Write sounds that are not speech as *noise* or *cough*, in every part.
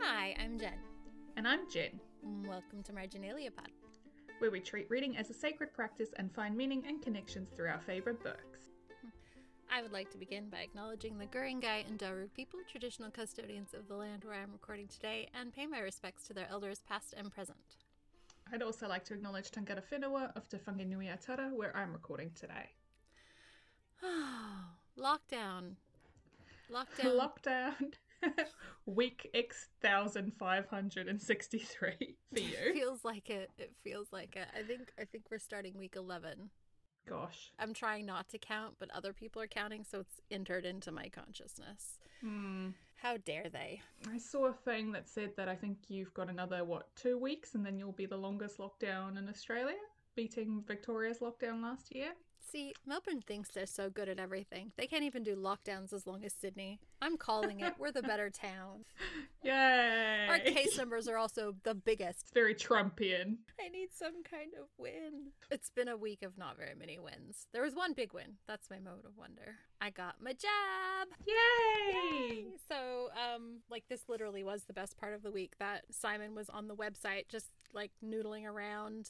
Hi, I'm Jen. And I'm Jen, Welcome to Marginalia Pod. where we treat reading as a sacred practice and find meaning and connections through our favourite books. I would like to begin by acknowledging the Guringai and Darug people, traditional custodians of the land where I am recording today, and pay my respects to their elders past and present. I'd also like to acknowledge Tangata Whenua of Te Whanganui-a-Tara, where I'm recording today. *sighs* Lockdown. Lockdown. Lockdown, *laughs* week X thousand five hundred and sixty-three for *laughs* you. feels like it. It feels like it. I think I think we're starting week 11. Gosh, I'm trying not to count, but other people are counting, so it's entered into my consciousness. Hmm. How dare they? I saw a thing that said that I think you've got another what two weeks, and then you'll be the longest lockdown in Australia, beating Victoria's lockdown last year. See, Melbourne thinks they're so good at everything. They can't even do lockdowns as long as Sydney. I'm calling it. We're the better town. *laughs* Yay! Our case numbers are also the biggest. It's very Trumpian. I need some kind of win. It's been a week of not very many wins. There was one big win. That's my moment of wonder. I got my jab. Yay! So, um, like this literally was the best part of the week that Simon was on the website just like noodling around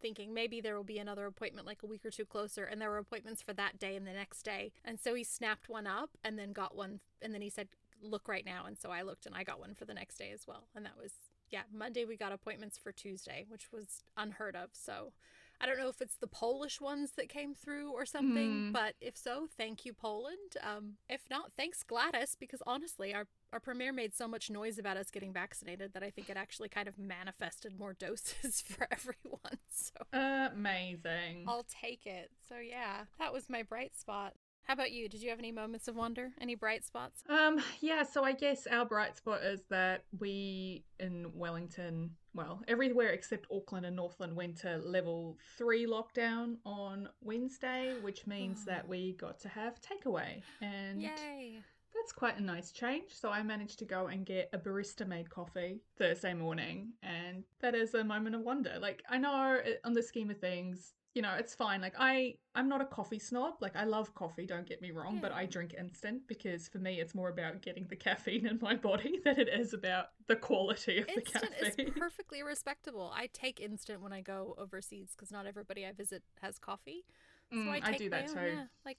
thinking maybe there will be another appointment like a week or two closer and there were appointments for that day and the next day. And so he snapped one up and then got one and then he said look right now and so I looked and I got one for the next day as well. And that was yeah, Monday we got appointments for Tuesday, which was unheard of. So I don't know if it's the Polish ones that came through or something, but if so, thank you, Poland. Um, if not, thanks, Gladys, because honestly, our our premier made so much noise about us getting vaccinated that I think it actually kind of manifested more *laughs* doses for everyone. So Amazing. I'll take it. So yeah, that was my bright spot. How about you? Did you have any moments of wonder? Any bright spots? Um, yeah, so I guess our bright spot is that we in Wellington, well, everywhere except Auckland and Northland went to level three lockdown on Wednesday, which means that oh. we got to have takeaway. And Yay! that's quite a nice change. So I managed to go and get a barista made coffee Thursday morning, and that is a moment of wonder. Like I know uh, on the scheme of things, you know, it's fine. Like I I'm not a coffee snob. Like I love coffee, don't get me wrong, but I drink instant because for me it's more about getting the caffeine in my body *laughs* than it is about the quality of the Instant caffeine. is *laughs* perfectly respectable. I take instant when I go overseas because not everybody I visit has coffee. So Mm, I I do that own, too. Yeah, like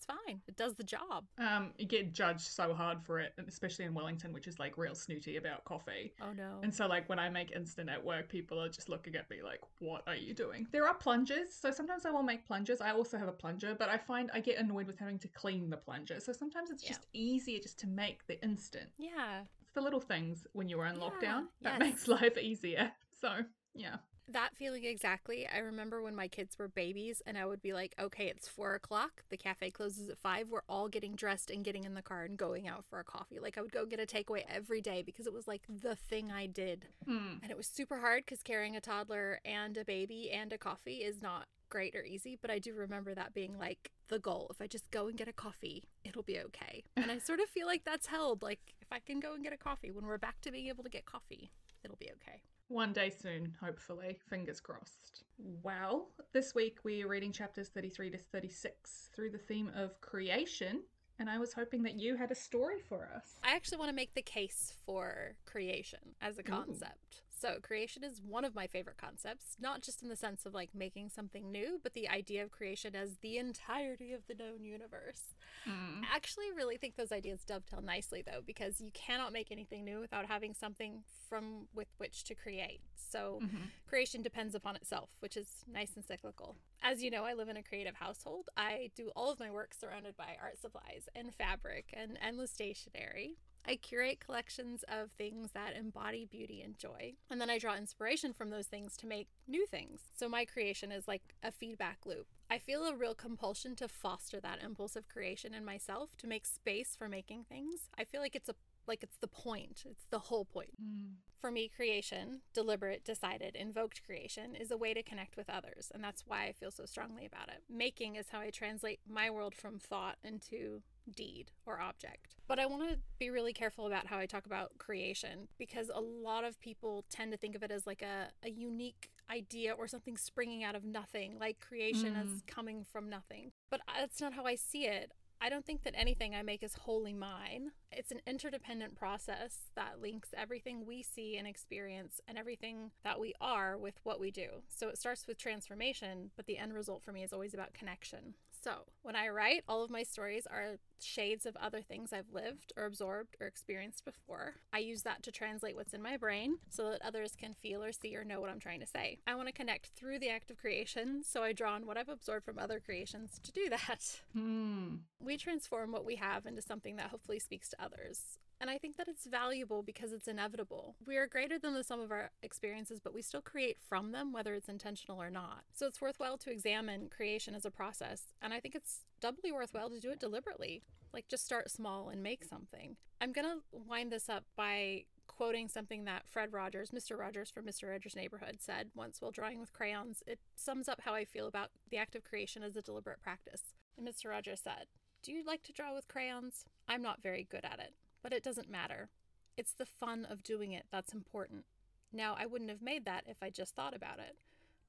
it's fine. It does the job. um, you get judged so hard for it, especially in Wellington, which is like real snooty about coffee. Oh no. And so, like, when I make instant at work, people are just looking at me like, what are you doing? There are plungers. So sometimes I will make plungers. I also have a plunger, but I find I get annoyed with having to clean the plunger. So sometimes it's just easier just to make the instant. yeah. It's the little things when you're in lockdown that yes. makes *laughs* life easier. So, yeah. That feeling exactly. I remember when my kids were babies and I would be like, okay, it's four o'clock. The cafe closes at five. We're all getting dressed and getting in the car and going out for a coffee. Like I would go get a takeaway every day because it was like the thing I did. Hmm. And it was super hard because carrying a toddler and a baby and a coffee is not great or easy. But I do remember that being like the goal. If I just go and get a coffee, it'll be okay. And I sort of feel like that's held. Like if I can go and get a coffee when we're back to being able to get coffee, it'll be okay. One day soon, hopefully. Fingers crossed. Well, this week we're reading chapters 33 to 36 through the theme of creation, and I was hoping that you had a story for us. I actually want to make the case for creation as a concept. So, creation is one of my favorite concepts, not just in the sense of like making something new, but the idea of creation as the entirety of the known universe. Mm. I actually really think those ideas dovetail nicely though, because you cannot make anything new without having something from with which to create. So, mm-hmm. creation depends upon itself, which is nice and cyclical. As you know, I live in a creative household. I do all of my work surrounded by art supplies and fabric and endless stationery. I curate collections of things that embody beauty and joy. And then I draw inspiration from those things to make new things. So my creation is like a feedback loop. I feel a real compulsion to foster that impulse of creation in myself, to make space for making things. I feel like it's a like it's the point. It's the whole point. Mm. For me, creation, deliberate, decided, invoked creation, is a way to connect with others. And that's why I feel so strongly about it. Making is how I translate my world from thought into deed or object. But I want to be really careful about how I talk about creation because a lot of people tend to think of it as like a, a unique idea or something springing out of nothing, like creation Mm. as coming from nothing. But that's not how I see it. I don't think that anything I make is wholly mine. It's an interdependent process that links everything we see and experience and everything that we are with what we do. So it starts with transformation, but the end result for me is always about connection. So when I write, all of my stories are shades of other things I've lived or absorbed or experienced before. I use that to translate what's in my brain so that others can feel or see or know what I'm trying to say. I want to connect through the act of creation, so I draw on what I've absorbed from other creations to do that. Hmm. We transform what we have into something that hopefully speaks to others. And I think that it's valuable because it's inevitable. We are greater than the sum of our experiences, but we still create from them, whether it's intentional or not. So it's worthwhile to examine creation as a process. And I think it's doubly worthwhile to do it deliberately. Like just start small and make something. I'm going to wind this up by quoting something that Fred Rogers, Mr. Rogers from Mr. Rogers' Neighborhood, said once while drawing with crayons. It sums up how I feel about the act of creation as a deliberate practice. And Mr. Rogers said, Do you like to draw with crayons? I'm not very good at it, but it doesn't matter. It's the fun of doing it that's important. Now, I wouldn't have made that if I just thought about it.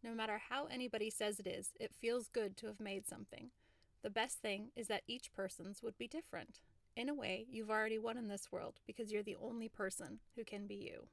No matter how anybody says it is, it feels good to have made something. The best thing is that each person's would be different. In a way, you've already won in this world because you're the only person who can be you.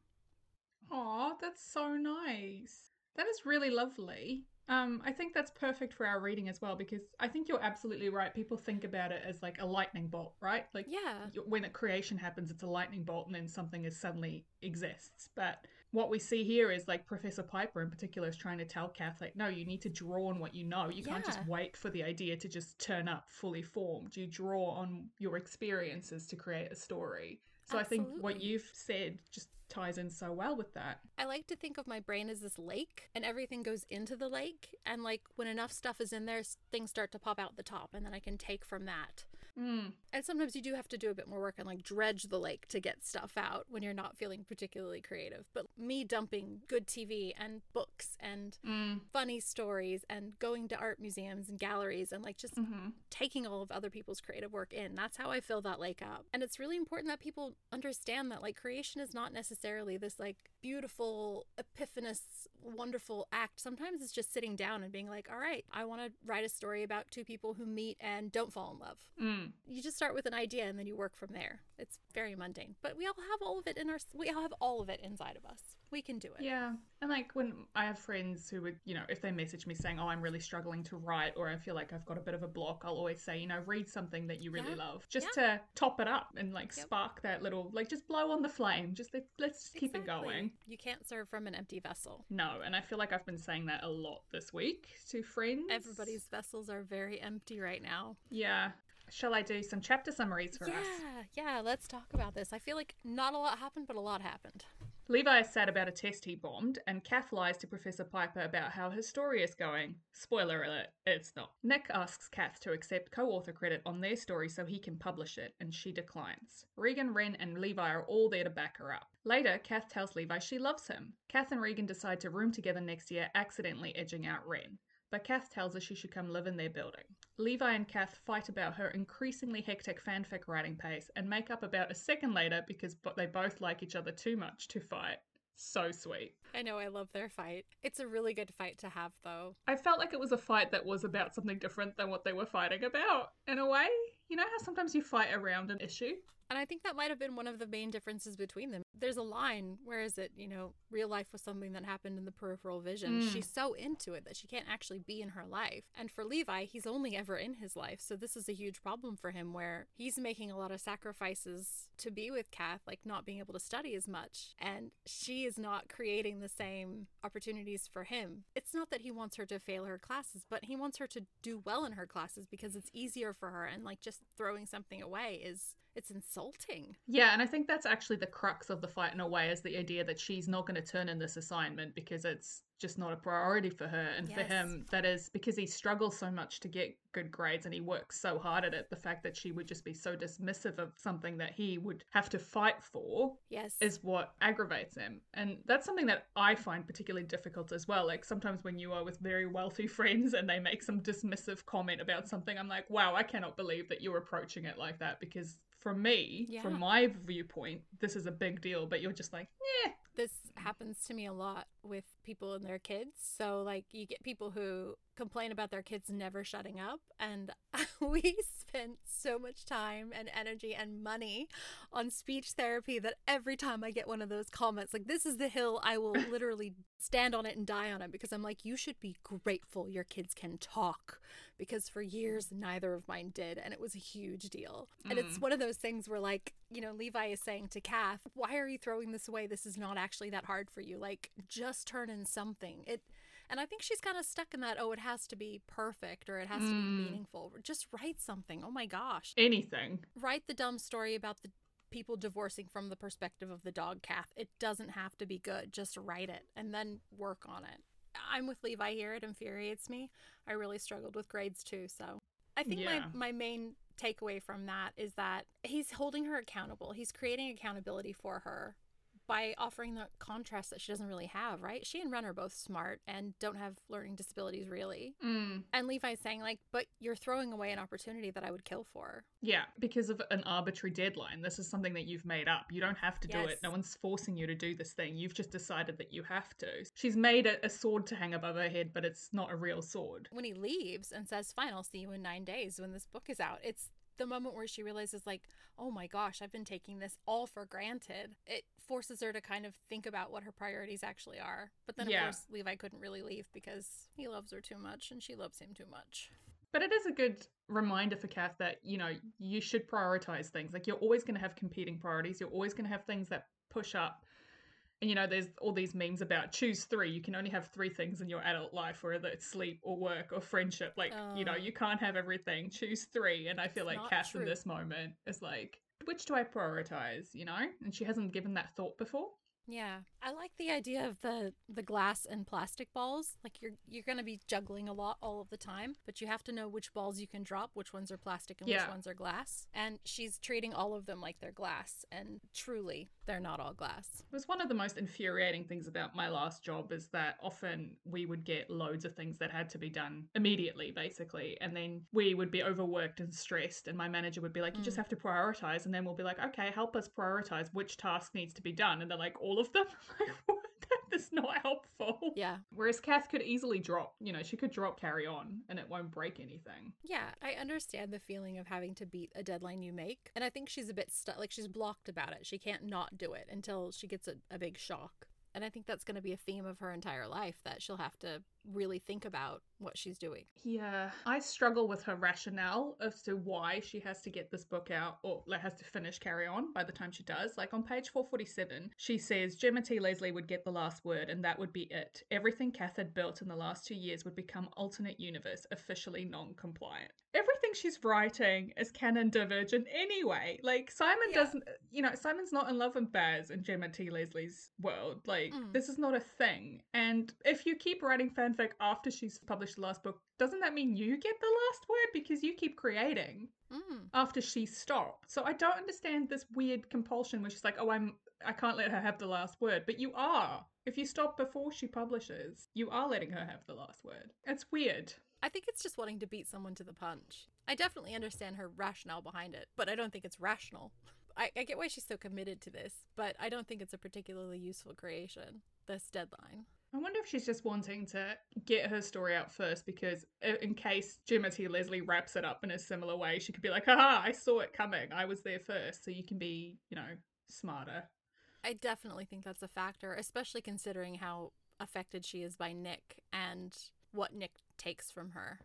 Aw, that's so nice. That is really lovely. Um, I think that's perfect for our reading as well because I think you're absolutely right. People think about it as like a lightning bolt, right? Like Yeah. when a creation happens, it's a lightning bolt and then something is suddenly exists. But what we see here is like Professor Piper in particular is trying to tell Cath, like, no, you need to draw on what you know. You can't just wait for the idea to just turn up fully formed. You draw on your experiences to create a story. So I think what you've said just ties in so well with that. I like to think of my brain as this lake and everything goes into the lake. And like when enough stuff is in there, things start to pop out the top and then I can take from that. Mm. And sometimes you do have to do a bit more work and like dredge the lake to get stuff out when you're not feeling particularly creative. But me dumping good TV and books and Mm. funny stories and going to art museums and galleries and like just hmm taking all of other people's creative work in. That's how I fill that lake up. And it's really important that people understand that like creation is not necessarily this like beautiful, epiphanous, wonderful act. Sometimes it's just sitting down and being like, all right, I want to write a story about two people who meet and don't fall in love. Mm. You just start with an idea and then you work from there. It's very mundane, but we all have all of it in our we all have all of it inside of us. We can do it. Yeah. And like when I have friends who would, you know, if they message me saying, oh, I'm really struggling to write or I feel like I've got a bit of a block, I'll always say, you know, read something that you really Yeah. love just to top it up and like Yep. spark that little, like just blow on the flame. Just let, let's just keep it going. You can't serve from an empty vessel. No. And I feel like I've been saying that a lot this week to friends. Everybody's vessels are very empty right now. Yeah. Shall I do some chapter summaries for yeah, us? yeah, yeah, let's talk about this. I feel like not a lot happened, but a lot happened. Levi is sad about a test he bombed, and Cath lies to Professor Piper about how her story is going. Spoiler alert, it's not. Nick asks Cath to accept co author credit on their story so he can publish it, and she declines. Reagan, Wren, and Levi are all there to back her up. Later, Cath tells Levi she loves him. Cath and Reagan decide to room together next year, accidentally edging out Wren. But Cath tells her she should come live in their building. Levi and Cath fight about her increasingly hectic fanfic writing pace and make up about a second later because they both like each other too much to fight. So sweet. I know I love their fight. It's a really good fight to have, though. I felt like it was a fight that was about something different than what they were fighting about, in a way. You know how sometimes you fight around an issue? And I think that might have been one of the main differences between them. There's a line, where is it, you know, real life was something that happened in the peripheral vision. Mm. She's so into it that she can't actually be in her life. And for Levi, he's only ever in his life. So this is a huge problem for him where he's making a lot of sacrifices to be with Cath, like not being able to study as much. And she is not creating the same opportunities for him. It's not that he wants her to fail her classes, but he wants her to do well in her classes because it's easier for her. And like just throwing something away is, it's insulting. Yeah, and I think that's actually the crux of the fight in a way is the idea that she's not going to turn in this assignment because it's just not a priority for her. And for him, that is because he struggles so much to get good grades and he works so hard at it. The fact that she would just be so dismissive of something that he would have to fight for Yes. is what aggravates him. And that's something that I find particularly difficult as well. Like sometimes when you are with very wealthy *laughs* friends and they make some dismissive comment about something, I'm like, wow, I cannot believe that you're approaching it like that because for me, Yeah. from my viewpoint, this is a big deal, but you're just like, yeah. this happens to me a lot with people and their kids. So, like, you get people who complain about their kids never shutting up. And *laughs* we spent so much time and energy and money on speech therapy that every time I get one of those comments, like, this is the hill I will *laughs* literally stand on it and die on it because I'm like, you should be grateful your kids can talk because for years neither of mine did and it was a huge deal. Mm. And it's mm. one of those things where like, you know, Levi is saying to Cath, "Why are you throwing this away? This is not actually that hard for you. Like just turn in something." It and I think she's kind of stuck in that, oh, it has to be perfect or it has mm. to be mm. meaningful. Just write something. Oh my gosh. Anything. Write the dumb story about the people divorcing from the perspective of the dog Cath. It doesn't have to be good. Just write it and then work on it. I'm with Levi here. It infuriates me. I really struggled with grades too. So I think yeah. my, my main takeaway from that is that he's holding her accountable. He's creating accountability for her by offering the contrast that she doesn't really have, right? She and Wren are both smart and don't have learning disabilities really. Mm. And Levi's saying, like, but you're throwing away an opportunity that I would kill for. Yeah, because of an arbitrary deadline. This is something that you've made up. You don't have to do it. No one's forcing you to do this thing. You've just decided that you have to. She's made a, a sword to hang above her head, but it's not a real sword. When he leaves and says, Fine, I'll see you in nine days when this book is out, it's the moment where she realizes like oh my gosh i've been taking this all for granted it forces her to kind of think about what her priorities actually are but then of yeah. course levi couldn't really leave because he loves her too much and she loves him too much but it is a good reminder for Cath that, you know, you should prioritize things. Like you're always going to have competing priorities. You're always going to have things that push up and you know, there's all these memes about choose three. You can only have three things in your adult life, whether it's sleep or work or friendship. Like, uh, you know, you can't have everything. Choose three. And I feel like Cath in this moment is like, which do I prioritize, you know? And she hasn't given that thought before. Yeah. I like the idea of the the glass and plastic balls. Like you're you're going to be juggling a lot all of the time, but you have to know which balls you can drop, which ones are plastic and yeah. which ones are glass. And she's treating all of them like they're glass, and truly, they're not all glass. It was one of the most infuriating things about my last job is that often we would get loads of things that had to be done immediately basically, and then we would be overworked and stressed and my manager would be like, "You mm. just have to prioritize." And then we'll be like, "Okay, help us prioritize which task needs to be done." And they're like, "All of them?" *laughs* That's not helpful. Yeah. Whereas Cath could easily drop, you know, she could drop carry on and it won't break anything. Yeah, I understand the feeling of having to beat a deadline you make. And I think she's a bit stuck, like she's blocked about it. She can't not do it until she gets a, a big shock. And I think that's going to be a theme of her entire life that she'll have to really think about what she's doing. Yeah, I struggle with her rationale as to why she has to get this book out or has to finish Carry On by the time she does. Like on page 447, she says Gemma T. Leslie would get the last word and that would be it. Everything Cath had built in the last two years would become alternate universe, officially non compliant. Everything she's writing is canon divergent anyway. Like Simon yeah. doesn't, you know, Simon's not in love with Baz in Gemma T. Leslie's world. Like, mm. this is not a thing. And if you keep writing fanfic after she's published the last book, doesn't that mean you get the last word because you keep creating mm. after she stopped? So I don't understand this weird compulsion where she's like, "Oh, I'm I can't let her have the last word," but you are. If you stop before she publishes, you are letting her have the last word. It's weird. I think it's just wanting to beat someone to the punch. I definitely understand her rationale behind it, but I don't think it's rational. *laughs* I, I get why she's so committed to this, but I don't think it's a particularly useful creation, this deadline. I wonder if she's just wanting to get her story out first because, uh, in case T. Leslie wraps it up in a similar way, she could be like, haha, I saw it coming. I was there first. So you can be, you know, smarter. I definitely think that's a factor, especially considering how affected she is by Nick and what Nick takes from her.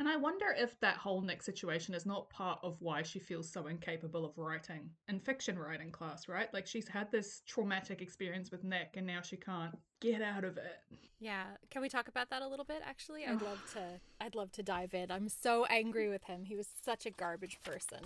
And I wonder if that whole Nick situation is not part of why she feels so incapable of writing in fiction writing class, right? Like she's had this traumatic experience with Nick and now she can't get out of it. Yeah. Can we talk about that a little bit actually? I'd *sighs* love to I'd love to dive in. I'm so angry with him. He was such a garbage person.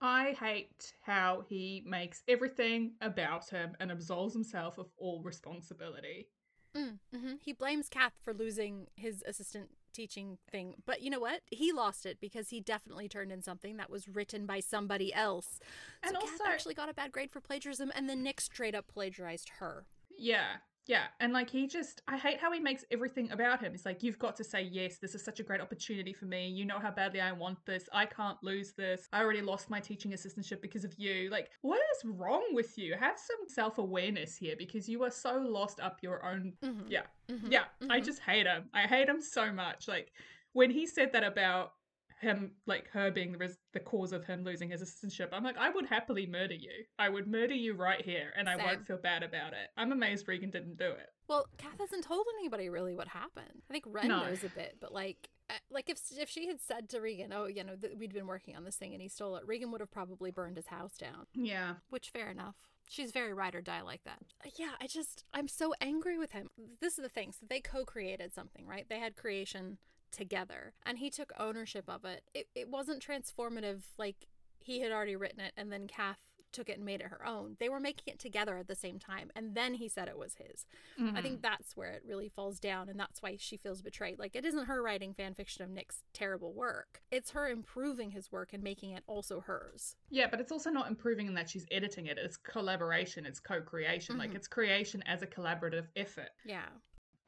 I hate how he makes everything about him and absolves himself of all responsibility. Mm, mm-hmm. He blames Cath for losing his assistant teaching thing. But you know what? He lost it because he definitely turned in something that was written by somebody else. So and also, Cath actually got a bad grade for plagiarism, and then Nick straight up plagiarized her. Yeah. Yeah, and like he just, I hate how he makes everything about him. He's like, you've got to say yes, this is such a great opportunity for me. You know how badly I want this. I can't lose this. I already lost my teaching assistantship because of you. Like, what is wrong with you? Have some self awareness here because you are so lost up your own. Mhm. Yeah, Mhm. yeah, I Mhm. just hate him. I hate him so much. Like, when he said that about him, like her being the, res- the cause of him losing his assistantship, I'm like, I would happily murder you. I would murder you right here, and I won't feel bad about it. I'm amazed Reagan didn't do it. Well, Cath hasn't told anybody really what happened. I think Wren No. knows a bit, but like, uh, like if if she had said to Reagan, "Oh, you know, th- we'd been working on this thing and he stole it," Reagan would have probably burned his house down. Yeah. Which, fair enough. She's very ride or die like that. Uh, Yeah, I just I'm so angry with him. This is the thing. So they co-created something, right? They had creation together, and he took ownership of it. It it wasn't transformative like he had already written it, and then Cath took it and made it her own. They were making it together at the same time, and then he said it was his. I think mm-hmm. that's where it really falls down, and that's why she feels betrayed. Like, it isn't her writing fan fiction of Nick's terrible work, it's her improving his work and making it also hers. Yeah, but it's also not improving in that she's editing it. It's collaboration, it's co creation. Like, mm-hmm. it's creation as a collaborative effort. Yeah.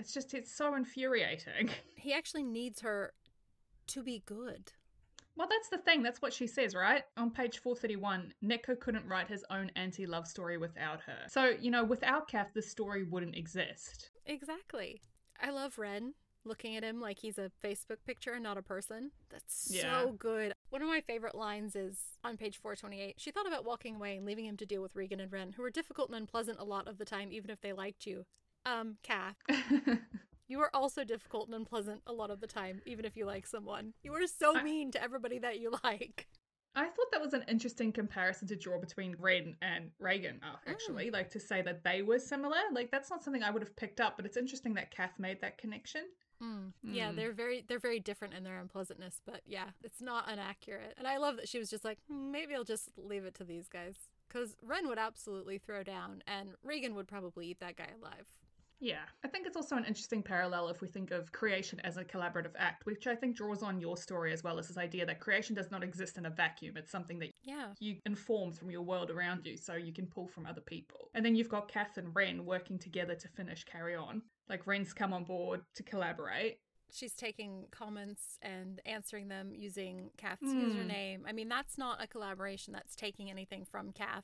It's just, it's so infuriating. *laughs* He actually needs her to be good. Well, that's the thing. That's what she says, right? On page 431, Neko couldn't write his own anti love story without her. So, you know, without Cath, the story wouldn't exist. Exactly. I love Wren looking at him like he's a Facebook picture and not a person. That's Yeah. so good. One of my favorite lines is on page 428. She thought about walking away and leaving him to deal with Reagan and Wren, who were difficult and unpleasant a lot of the time, even if they liked you. Um, Cath, *laughs* you are also difficult and unpleasant a lot of the time, even if you like someone. You are so I- mean to everybody that you *laughs* like. I thought that was an interesting comparison to draw between Wren and Reagan, uh, actually. Like to say that they were similar. Like that's not something I would have picked up, but it's interesting that Cath made that connection. Mm. Yeah, Mm. they're very they're very different in their unpleasantness, but yeah, it's not inaccurate. And I love that she was just like, "Hmm, maybe I'll just leave it to these guys, because Wren would absolutely throw down, and Reagan would probably eat that guy alive. Yeah. I think it's also an interesting parallel if we think of creation as a collaborative act, which I think draws on your story as well as this idea that creation does not exist in a vacuum. It's something that Yeah, you inform from your world around you, so you can pull from other people. And then you've got Cath and Wren working together to finish Carry On. Like Wren's come on board to collaborate. she's taking comments and answering them using Cath's Mm. username. I mean, that's not a collaboration that's taking anything from Cath,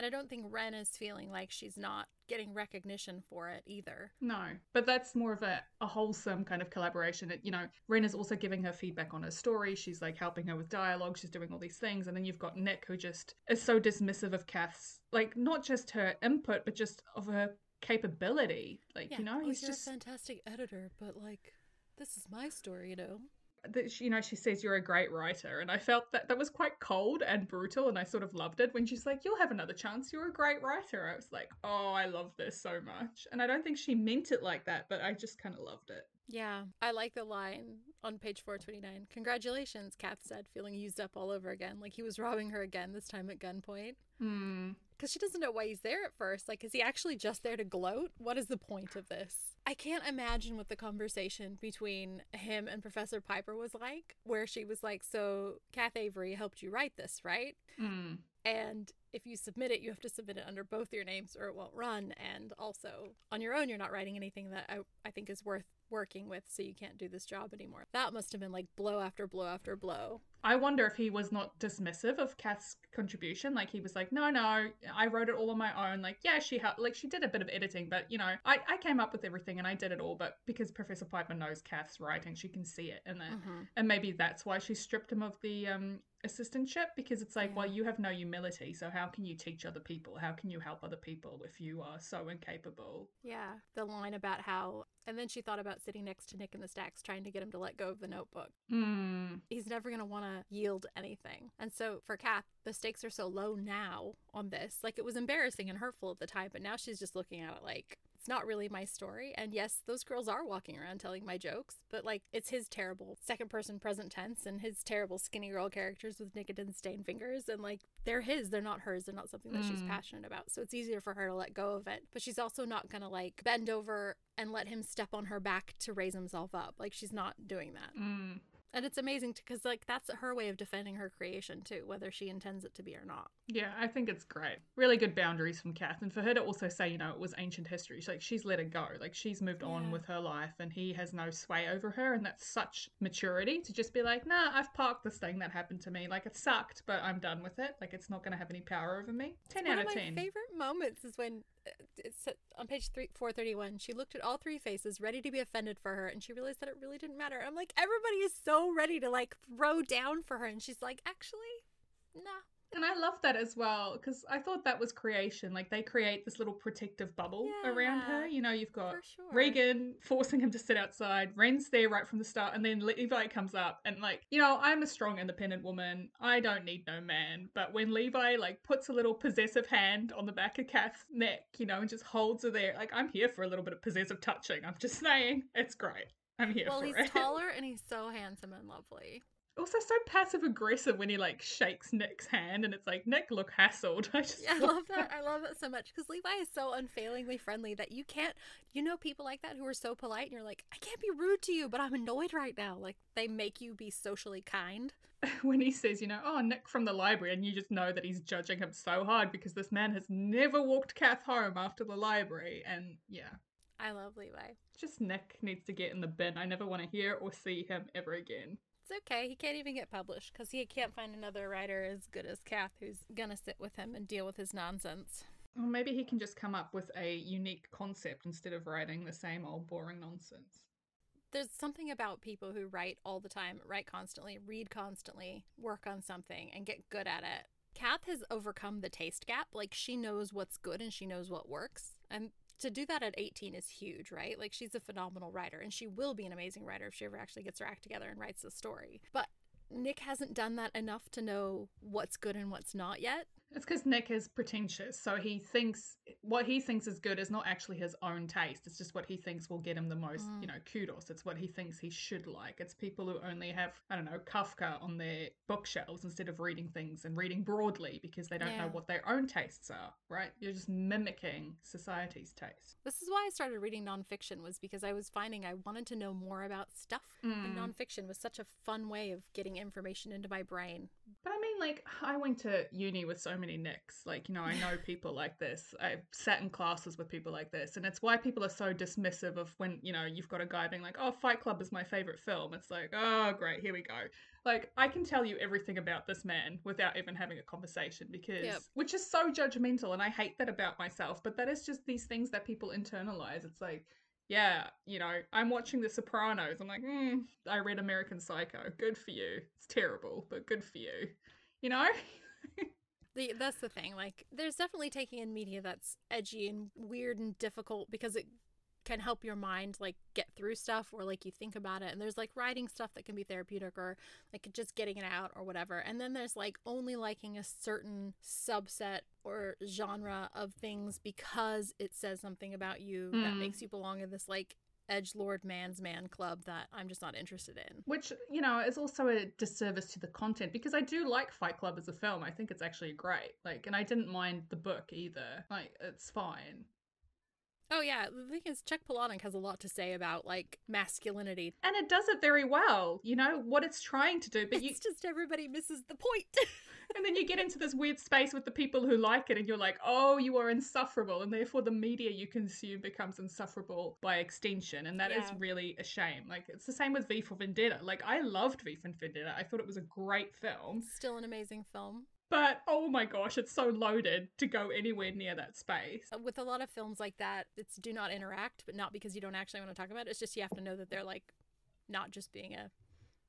and I don't think Wren is feeling like she's not getting recognition for it either. No, but that's more of a, a wholesome kind of collaboration. It, you know, Wren is also giving her feedback on her story. She's like helping her with dialogue. She's doing all these things. And then you've got Nick who just is so dismissive of Cath's, like, not just her input, but just of her capability. Like, you know, oh, he's just, a fantastic editor, but like, this is my story, you know. That she- you know, she says you're a great writer. And I felt that that was quite cold and brutal. And I sort of loved it when she's like, you'll have another chance. You're a great writer. I was like, oh, I love this so much. And I don't think she meant it like that, but I just kind of loved it. Yeah, I like the line on page 429. Congratulations, Cath said, feeling used up all over again, like he was robbing her again, this time at gunpoint. Hmm. Because she doesn't know why he's there at first. Like, is he actually just there to gloat? What is the point of this? I can't imagine what the conversation between him and Professor Piper was like, where she was like, So, Cath Avery helped you write this, right? Hmm. And if you submit it, you have to submit it under both your names or it won't run. And also, on your own, you're not writing anything that I, I think is worth working with, so you can't do this job anymore. That must have been like blow after blow after blow. I wonder if he was not dismissive of Cath's contribution. Like he was like, no, no, I wrote it all on my own. Like, yeah, she helped. Like she did a bit of editing, but you know, I, I came up with everything and I did it all. But because Professor Piper knows Cath's writing, she can see it in there, Mhm. and maybe that's why she stripped him of the um assistantship because it's like, Yeah. well, you have no humility, so how can you teach other people? How can you help other people if you are so incapable? Yeah, the line about how, and then she thought about sitting next to Nick in the stacks, trying to get him to let go of the notebook. Hmm. He's never going to want to yield anything. And so for Cath, the stakes are so low now on this. Like it was embarrassing and hurtful at the time, but now she's just looking at it like, it's not really my story. And yes, those girls are walking around telling my jokes, but like it's his terrible second person present tense and his terrible skinny girl characters with nicotine stained fingers. And like they're his, they're not hers. They're not something that she's Mm. passionate about. So it's easier for her to let go of it. But she's also not going to like bend over and let him step on her back to raise himself up. Like she's not doing that. Mm. And it's amazing because, like, that's her way of defending her creation, too, whether she intends it to be or not. Yeah, I think it's great. Really good boundaries from Cath. And for her to also say, you know, it was ancient history, she's like, she's let it go. Like, she's moved on with her life and he has no sway over her. And that's such maturity to just be like, nah, I've parked this thing that happened to me. Like, it sucked, but I'm done with it. Like, it's not going to have any power over me. 10 One out of of my favorite moments is when it's uh, on page three, 431. She looked at all three faces, ready to be offended for her, and she realized that it really didn't matter. I'm like, everybody is so ready to like throw down for her, and she's like, actually, nah. And I love that as well because I thought that was creation. Like they create this little protective bubble around her. Yeah, You know, you've got for sure. Reagan forcing him to sit outside. Wren's there right from the start, and then Levi comes up and like, you know, I'm a strong, independent woman. I don't need no man. But when Levi like puts a little possessive hand on the back of Cath's neck, you know, and just holds her there, like I'm here for a little bit of possessive touching. I'm just saying, it's great. I'm here Well, he's it. taller and *laughs* he's so handsome and lovely. Also so passive aggressive when he like shakes Nick's hand, and it's like Nick look hassled. *laughs* I just Yeah, I love that. I love that so much because Levi is so unfailingly friendly that you can't, you know, people like that who are so polite and you're like, I can't be rude to you, but I'm annoyed right now. Like they make you be socially kind. *laughs* when he says, you know, oh, Nick from the library, and you just know that he's judging him so hard because this man has never walked Cath home after the library. And yeah, I love Levi. just Nick needs to get in the bin. I never want to hear or see him ever again. It's okay. He can't even get published because he can't find another writer as good as Cath who's gonna sit with him and deal with his nonsense. Or maybe he can just come up with a unique concept instead of writing the same old boring nonsense. There's something about people who write all the time, write constantly, read constantly, work on something, and get good at it. Cath has overcome the taste gap. Like, she knows what's good and she knows what works. And to do that at 18 is huge, right? Like, she's a phenomenal writer and she will be an amazing writer if she ever actually gets her act together and writes the story. But Nick hasn't done that enough to know what's good and what's not yet. It's because Nick is pretentious, so he thinks what he thinks is good is not actually his own taste. It's just what he thinks will get him the most, Mm. you know, kudos. It's what he thinks he should like. It's people who only have, I don't know, Kafka on their bookshelves instead of reading things and reading broadly because they don't know what their own tastes are, right? You're just mimicking society's taste. This is why I started reading nonfiction was because I was finding I wanted to know more about stuff. And Mm. nonfiction was such a fun way of getting information into my brain. But I mean, like, I went to uni with so many Nicks. Like, you know, I know *laughs* people like this. I've sat in classes with people like this. And it's why people are so dismissive of when, you know, you've got a guy being like, oh, Fight Club is my favorite film. It's like, oh, great, here we go. Like, I can tell you everything about this man without even having a conversation because, Yep. which is so judgmental. And I hate that about myself. But that is just these things that people internalize. It's like, yeah, you know, I'm watching The Sopranos. I'm like, mm, I read American Psycho. Good for you. It's terrible, but good for you. You know? *laughs* The, that's the thing. Like, there's definitely taking in media that's edgy and weird and difficult because it can help your mind like get through stuff or like you think about it. And there's like writing stuff that can be therapeutic or like just getting it out or whatever. And then there's like only liking a certain subset or genre of things because it says something about you that Mm. makes you belong in this like edge lord man's man club that I'm just not interested in. Which, you know, is also a disservice to the content because I do like Fight Club as a film. I think it's actually great. Like, and I didn't mind the book either. Like, it's fine. Oh yeah, the thing is, Chuck Palahniuk has a lot to say about like masculinity. And it does it very well, you know, what it's trying to do. But you, It's just everybody misses the point. *laughs* and then you get into this weird space with the people who like it, and you're like, oh, you are insufferable. And therefore, the media you consume becomes insufferable by extension. And that is Yeah. really a shame. Like, it's the same with V for Vendetta. Like, I loved V for Vendetta. I thought it was a great film. Still an amazing film. But oh my gosh, it's so loaded to go anywhere near that space. Uh, with a lot of films like that, it's do not interact, but not because you don't actually want to talk about it. It's just you have to know that they're like not just being a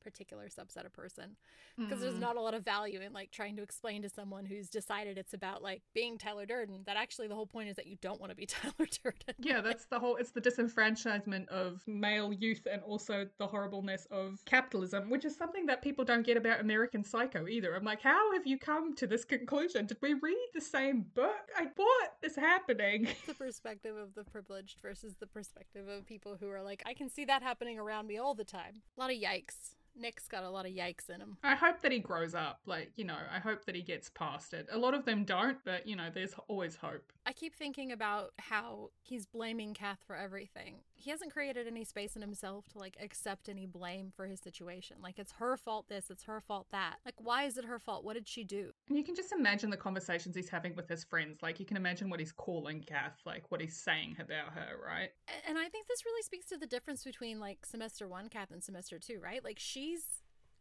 particular subset of person because there's Mm. not a lot of value in like trying to explain to someone who's decided it's about like being Tyler Durden that actually the whole point is that you don't want to be *laughs* Tyler Durden. Yeah, that's the whole. It's the disenfranchisement of male youth and also the horribleness of capitalism, which is something that people don't get about American Psycho either. I'm like, how have you come to this conclusion? Did we read the same book? I what is happening? the perspective of the privileged versus the perspective of people who are like, I can see that happening around me all the time. A lot of yikes Nick's got a lot of yikes in him. I hope that he grows up. Like, you know, I hope that he gets past it. A lot of them don't, but, you know, there's always hope. I keep thinking about how he's blaming Cath for everything. He hasn't created any space in himself to like accept any blame for his situation. Like it's her fault this, it's her fault that. Like why is it her fault? What did she do? And you can just imagine the conversations he's having with his friends. Like you can imagine what he's calling Cath, like what he's saying about her, right? And I think this really speaks to the difference between like semester 1 Cath and semester 2, right? Like she's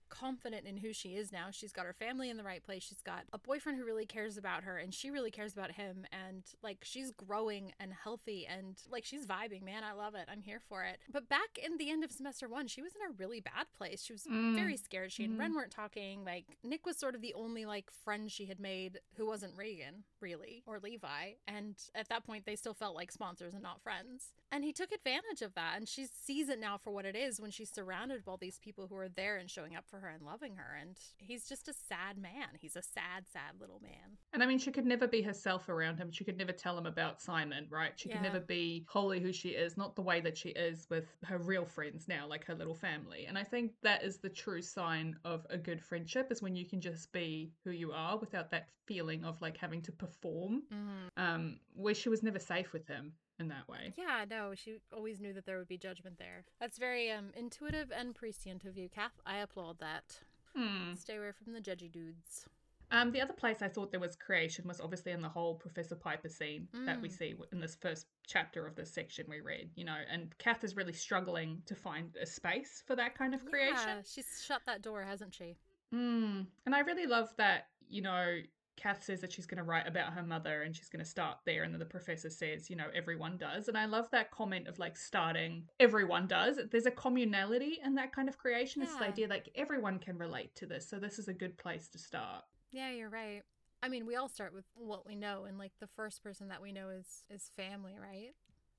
confident in who she is now. She's got her family in the right place. She's got a boyfriend who really cares about her and she really cares about him and like she's growing and healthy and like she's vibing, man. I love it. I'm here for it. But back in the end of semester 1, she was in a really bad place. She was mm. very scared. She and mm. Wren weren't talking. Like Nick was sort of the only like friend she had made who wasn't Reagan, really, or Levi. And at that point they still felt like sponsors and not friends. And he took advantage of that and she sees it now for what it is when she's surrounded by all these people who are there and showing up for her and loving her. And he's just a sad man. He's a sad, sad little man. And I mean, she could never be herself around him. She could never tell him about Simon, right? She yeah. could never be wholly who she is, not the way that she is with her real friends now, like her little family. And I think that is the true sign of a good friendship is when you can just be who you are without that feeling of like having to perform. Mm-hmm. Um, where she was never safe with him in that way. Yeah, no, she always knew that there would be judgment there. That's very um intuitive and prescient of you, Cath. I applaud that. Hmm. Stay away from the judgy dudes. Um, the other place I thought there was creation was obviously in the whole Professor Piper scene mm. that we mm. see in this first chapter of this section we read, you know, and Cath is really struggling to find a space for that kind of creation. Yeah, she's shut that door, hasn't she? Mm. And I really love that, you know, Cath says that she's going to write about her mother and she's going to start there. And then the professor says, you know, everyone does. And I love that comment of like starting, everyone does. There's a communality in that kind of creation. Yeah. It's the idea like everyone can relate to this. So this is a good place to start. Yeah, you're right. I mean, we all start with what we know. And like the first person that we know is, is family, right?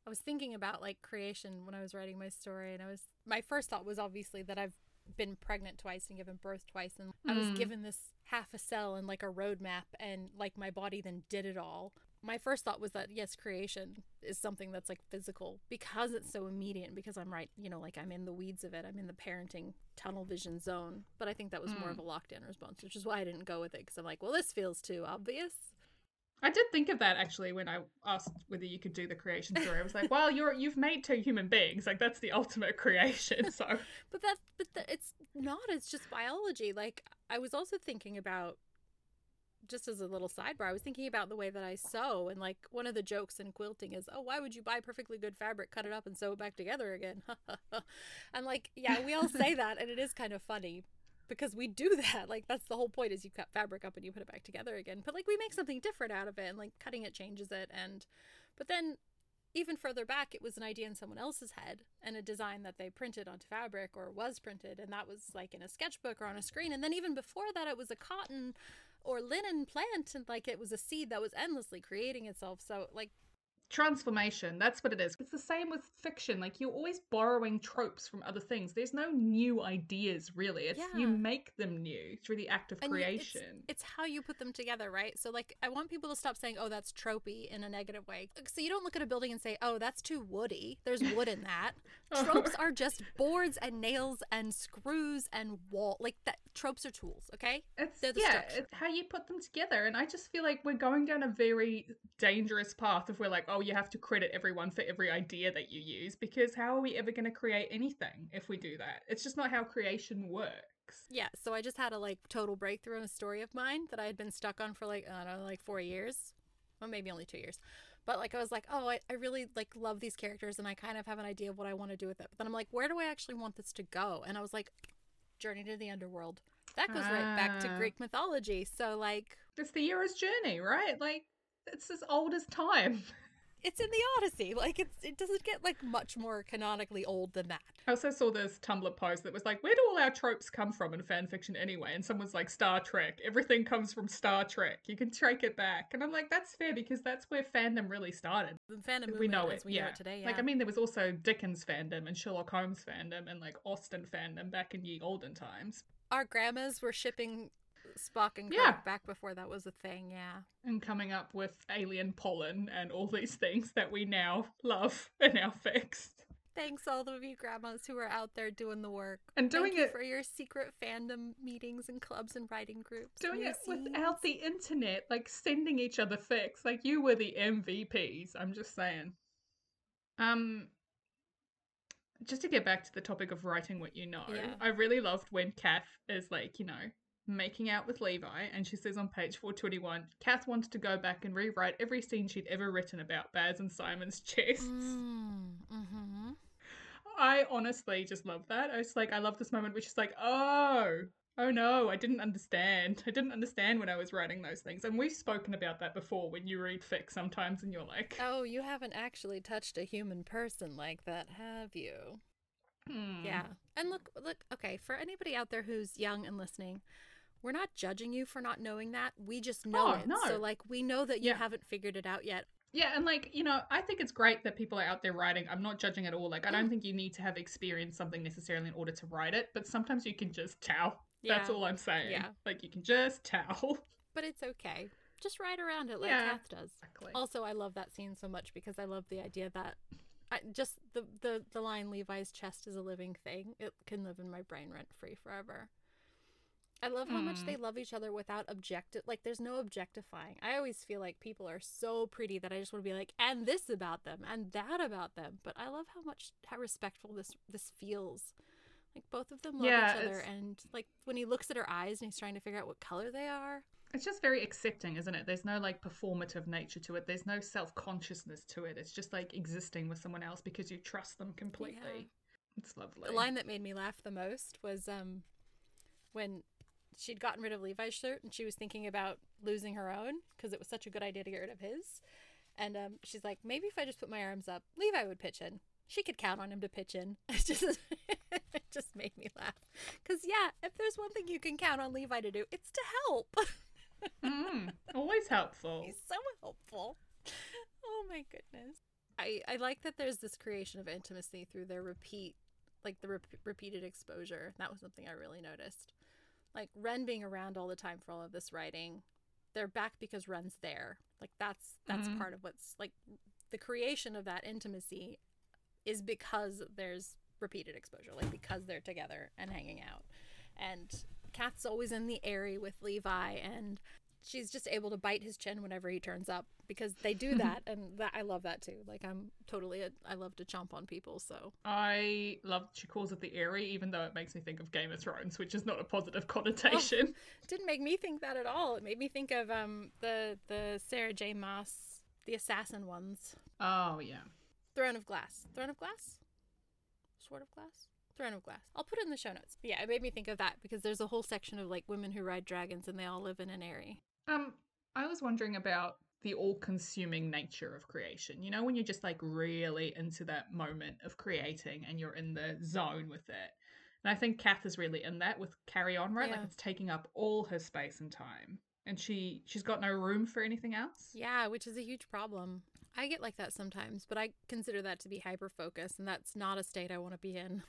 I was thinking about like creation when I was writing my story. And I was, my first thought was obviously that I've been pregnant twice and given birth twice and mm. I was hmm. given this half a cell and like a roadmap and like my body then did it all. My first thought was that yes, creation is something that's like physical because it's so immediate and because I'm right, you know, like I'm in the weeds of it. I'm in the parenting tunnel vision zone. But I think that was mm. more of hmm. a lockdown response, which is why I didn't go with it because I'm like, well, this feels too obvious. I did think of that actually when I asked whether you could do the creation story. I was like, "Well, you're you've made two human beings. Like that's the ultimate creation." So, *laughs* but that but it's not. It's just biology. Like I was also thinking about just as a little sidebar, I was thinking about the way that I sew, and like one of the jokes in quilting is, "Oh, why would you buy perfectly good fabric, cut it up, and sew it back together again?" *laughs* I'm like, yeah, we all say *laughs* that, and it is kind of funny because we do *laughs* that. Like that's the whole point is you cut fabric up and you put it back together again. But like we make something different out of it and like cutting it changes it. And but then even further back it was an idea in someone else's head and a design that they printed onto fabric or was printed. And that was like in a sketchbook or on a screen. And then even before that it was a cotton or linen plant. And like it was a seed that was endlessly creating itself. So like transformation that's what it is. It's the same with fiction like you're always borrowing tropes from other things. There's no new ideas really. It's yeah. you make them new through the act of and creation it's, it's, how you put them together right? So like i want people to stop saying oh that's tropey in a negative way. So you don't look at a building and say oh that's too woody. There's wood in that. *laughs* Tropes are just boards and nails and screws and wall like that tropes are tools okay? It's the yeah it's how you put them together and i just feel like we're going down a very dangerous path if we're like oh you have to credit everyone for every idea that you use because how are we ever going to create anything if we do that? It's just not how creation works. Yeah, so I just had a like total breakthrough in a story of mine that I had been stuck on for like I don't know, like four years, well maybe only two years, but like I was like, oh, I, I really like love these characters and I kind of have an idea of what I want to do with it. But then I'm like, where do I actually want this to go? And I was like, Journey to the Underworld. That goes ah. right back to ah. Greek mythology. So like, it's the hero's journey, right? Like it's as old as time. *laughs* it's in the Odyssey. Like it's it doesn't get like much more canonically old than that. I also saw this Tumblr post that was like, where do all our tropes come from in fan fiction anyway? And someone's like, Star Trek. Everything comes from Star Trek. You can track it back. And I'm like, that's fair because that's where fandom really started. The fandom we know it. We yeah. Know it today. Yeah. Like I mean, there was also Dickens fandom and Sherlock Holmes fandom and like Austen fandom back in ye olden times. Our grandmas were shipping Spock and Kirk yeah. back before that was a thing, yeah. And coming up with alien pollen and all these things that we now love in our fics. Thanks all of you grandmas who are out there doing the work. And doing it for your secret fandom meetings and clubs and writing groups. and doing it without the internet, like sending each other fics. Like you were the MVPs. I'm just saying. Um just to get back to the topic of writing what you know, Yeah. I really loved when Cath is like, you know, making out with Levi and she says on page 421, Cath wanted to go back and rewrite every scene she'd ever written about Baz and Simon's chests. Mm, hmm I honestly just love that. I was like, I love this moment which is like, oh, oh no, I didn't understand. I didn't understand when I was writing those things. And we've spoken about that before when you read fic sometimes and you're like, Oh, you haven't actually touched a human person like that, have you? hmm. Yeah. And look, look, okay, for anybody out there who's young and listening, we're not judging you for not knowing that. We just know Oh, it. no. So, like, we know that you Yeah. haven't figured it out yet. Yeah, and like, you know, I think it's great that people are out there writing. I'm not judging at all. Like, I don't think you need to have experienced something necessarily in order to write it, but sometimes you can just tell. That's Yeah. all I'm saying. Yeah. Like, you can just tell. But it's okay. Just ride around it like Yeah. Cath does. Exactly. Also, I love that scene so much because I love the idea that I, just the, the, the line Levi's chest is a living thing. It can live in my brain rent free forever. I love how much Mm. they love each other without objective like there's no objectifying. I always feel like people are so pretty that I just want to be like and this about them and that about them. But I love how much how respectful this this feels. Like both of them love Yeah, each other it's- and like when he looks at her eyes and he's trying to figure out what color they are. It's just very accepting, isn't it? There's no like performative nature to it. There's no self consciousness to it. It's just like existing with someone else because you trust them completely. It's lovely. The line that made me laugh the most was um when she'd gotten rid of Levi's shirt and she was thinking about losing her own because it was such a good idea to get rid of his. And um, she's like, maybe if I just put my arms up, Levi would pitch in. She could count on him to pitch in. *laughs* It just, it just made me laugh. Because, yeah, if there's one thing you can count on Levi to do, it's to help. *laughs* mm, always helpful. He's so helpful. Oh my goodness. I I like that there's this creation of intimacy through their repeat, like the rep- repeated exposure. That was something I really noticed. Like Wren being around all the time for all of this writing, they're back because Wren's there. Like that's that's Mhm. part of what's like the creation of that intimacy is because there's repeated exposure, like because they're together and hanging out. And Cath's always in the airy with Levi, and she's just able to bite his chin whenever he turns up because they do *laughs* that, and that I love that too. Like I'm totally, a, I love to chomp on people, so I love she calls it the airy, even though it makes me think of Game of Thrones, which is not a positive *laughs* connotation. *laughs* didn't make me think that at all. It made me think of um the the Sarah J. Maas, the assassin ones, Oh, yeah. Throne of Glass, Throne of Glass, Sword of Glass. Throne of Glass. I'll put it in the show notes. But yeah, it made me think of that because there's a whole section of like women who ride dragons and they all live in an airy. Um, I was wondering about the all-consuming nature of creation. You know, when you're just like really into that moment of creating and you're in the zone with it. And I think Cath is really in that with Carry On, right? Like it's taking up all her space and time. And she she's got no room for anything else. Yeah, which is a huge problem. I get like that sometimes, but I consider that to be hyper focus, and that's not a state I want to be in.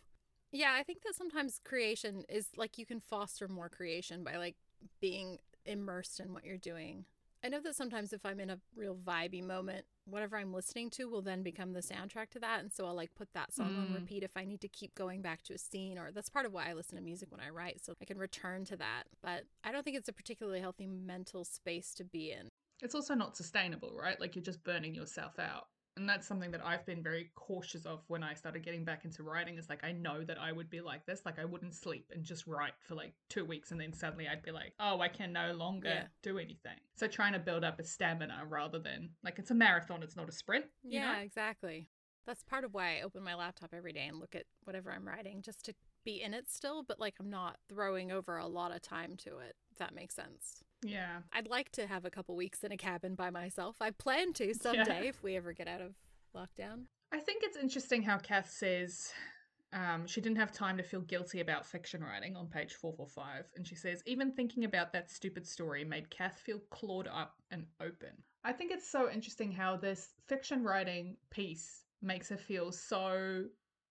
Yeah, I think that sometimes creation is like you can foster more creation by like being immersed in what you're doing. I know that sometimes if I'm in a real vibey moment, whatever I'm listening to will then become the soundtrack to that. And so I'll like put that song on Mm. repeat if I need to keep going back to a scene, or that's part of why I listen to music when I write, so I can return to that. But I don't think it's a particularly healthy mental space to be in. It's also not sustainable, right? Like you're just burning yourself out. And that's something that I've been very cautious of when I started getting back into writing. Is like I know that I would be like this. Like I wouldn't sleep and just write for like two weeks and then suddenly I'd be like, oh, I can no longer Yeah. do anything. So trying to build up a stamina rather than like it's a marathon, it's not a sprint. You Yeah, know? exactly. That's part of why I open my laptop every day and look at whatever I'm writing just to be in it still, but like I'm not throwing over a lot of time to it, if that makes sense. Yeah. I'd like to have a couple weeks in a cabin by myself. I plan to *laughs* someday if we ever get out of lockdown. I think it's interesting how Cath says um, she didn't have time to feel guilty about fiction writing on page 445. And she says, even thinking about that stupid story made Cath feel clawed up and open. I think it's so interesting how this fiction writing piece makes her feel so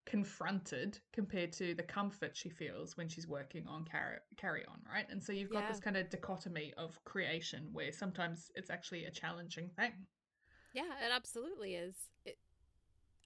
confronted compared to the comfort she feels when she's working on carry, carry on, right? And so you've got Yeah. this kind of dichotomy of creation where sometimes it's actually a challenging thing. Yeah, it absolutely is. It,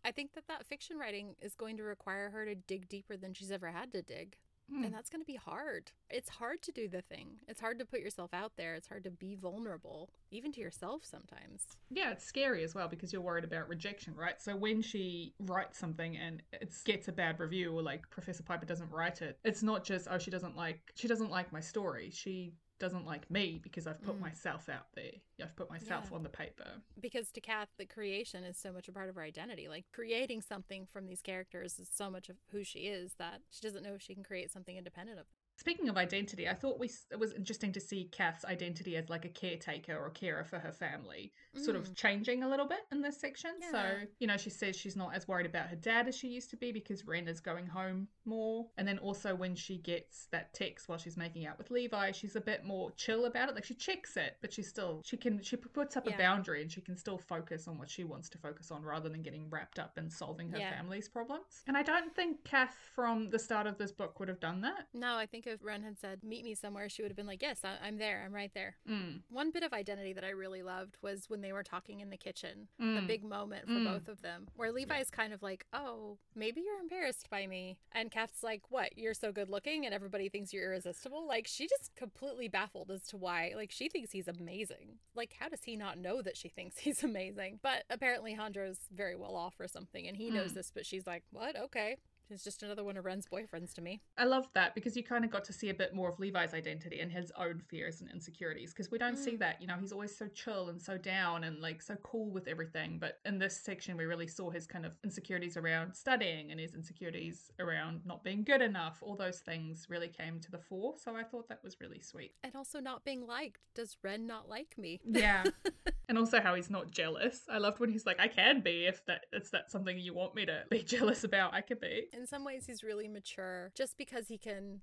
I think that that fiction writing is going to require her to dig deeper than she's ever had to dig. Hmm. And that's going to be hard. It's hard to do the thing. It's hard to put yourself out there. It's hard to be vulnerable, even to yourself sometimes. Yeah, it's scary as well because you're worried about rejection, right? So when she writes something and it gets a bad review or like Professor Piper doesn't write it, it's not just oh she doesn't like she doesn't like my story. She doesn't like me because I've put Mm. myself out there. I've put myself Yeah. on the paper. Because to Cath, the creation is so much a part of her identity. Like creating something from these characters is so much of who she is that she doesn't know if she can create something independent of. Speaking of identity, I thought we it was interesting to see Cath's identity as like a caretaker or carer for her family, sort of changing a little bit in this section. So, Mm. You know, she says she's not as worried about her dad as she used to be because Wren is going home more. And then also when she gets that text while she's making out with Levi, she's a bit more chill about it. Like she checks it, but she still she can she puts up Yeah. a boundary and she can still focus on what she wants to focus on rather than getting wrapped up in solving her Yeah. family's problems. And I don't think Cath from the start of this book would have done that. No, I think if Wren had said, meet me somewhere, she would have been like, yes, I- I'm there. I'm right there. Mm. One bit of identity that I really loved was when they were talking in the kitchen. The Mm. big moment for Mm. both of them, where Levi's kind of like, oh, maybe you're embarrassed by me. And Cath's like, what? You're so good looking and everybody thinks you're irresistible? Like, she just completely baffled as to why. Like, she thinks he's amazing. Like, how does he not know that she thinks *laughs* he's amazing? But apparently, Jandro's very well off or something, and he knows Mm. this, but she's like, what? Okay. He's just another one of Wren's boyfriends to me. I love that because you kind of got to see a bit more of Levi's identity and his own fears and insecurities because we don't see Mm. that. You know, he's always so chill and so down and like so cool with everything. But in this section, we really saw his kind of insecurities around studying and his insecurities around not being good enough. All those things really came to the fore. So I thought that was really sweet. And also not being liked. Does Wren not like me? Yeah. *laughs* and also how he's not jealous. I loved when he's like, I can be if that if that's something you want me to be *laughs* jealous about, I could be. In some ways he's really mature just because he can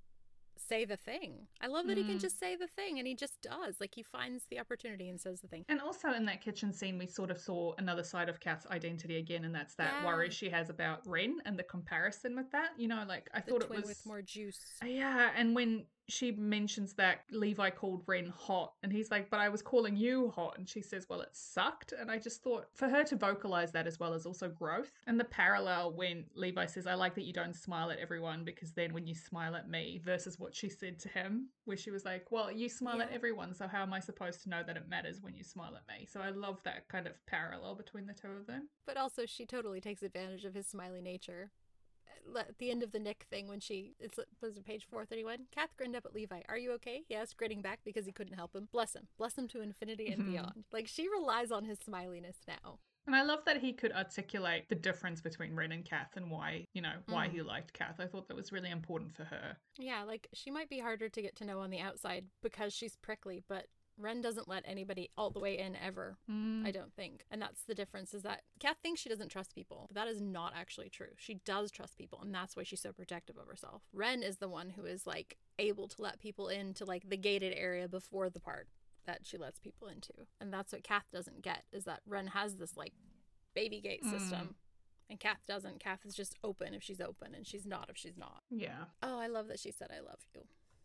say the thing. I love that he can Mm. just say the thing and he just does. Like he finds the opportunity and says the thing. And also in that kitchen scene, we sort of saw another side of Cath's identity again, and that's that Yeah. worry she has about Wren and the comparison with that. You know, like I The thought it was with more juice. Yeah, and when she mentions that Levi called Wren hot, and he's like, "But I was calling you hot," and she says, "Well, it sucked." And I just thought for her to vocalize that as well as also growth, and the parallel when Levi says, "I like that you don't smile at everyone because then when you smile at me," versus what she said to him, where she was like, "Well, you smile at everyone, so how am I supposed to know that it matters when you smile at me?" So I love that kind of parallel between the two of them. But also she totally takes advantage of his smiley nature. At the end of the Nick thing, when she it's was it page four thirty one? Cath grinned up at Levi. Are you okay? He asked, grinning back because he couldn't help him. Bless him, bless him to infinity and Mhm. beyond. Like she relies on his smiliness now. And I love that he could articulate the difference between Wren and Cath and why, you know, why Mm. he liked Cath. I thought that was really important for her. Yeah, like she might be harder to get to know on the outside because she's prickly, but Wren doesn't let anybody all the way in ever. Mm. I don't think. And that's the difference is that Cath thinks she doesn't trust people, but that is not actually true. She does trust people, and that's why she's so protective of herself. Wren is the one who is like able to let people into like the gated area before the part that she lets people into. And that's what Cath doesn't get is that Wren has this like baby gate system. And Cath doesn't. Cath is just open if she's open, and she's not if she's not. Yeah. Oh, I love that she said, I love you.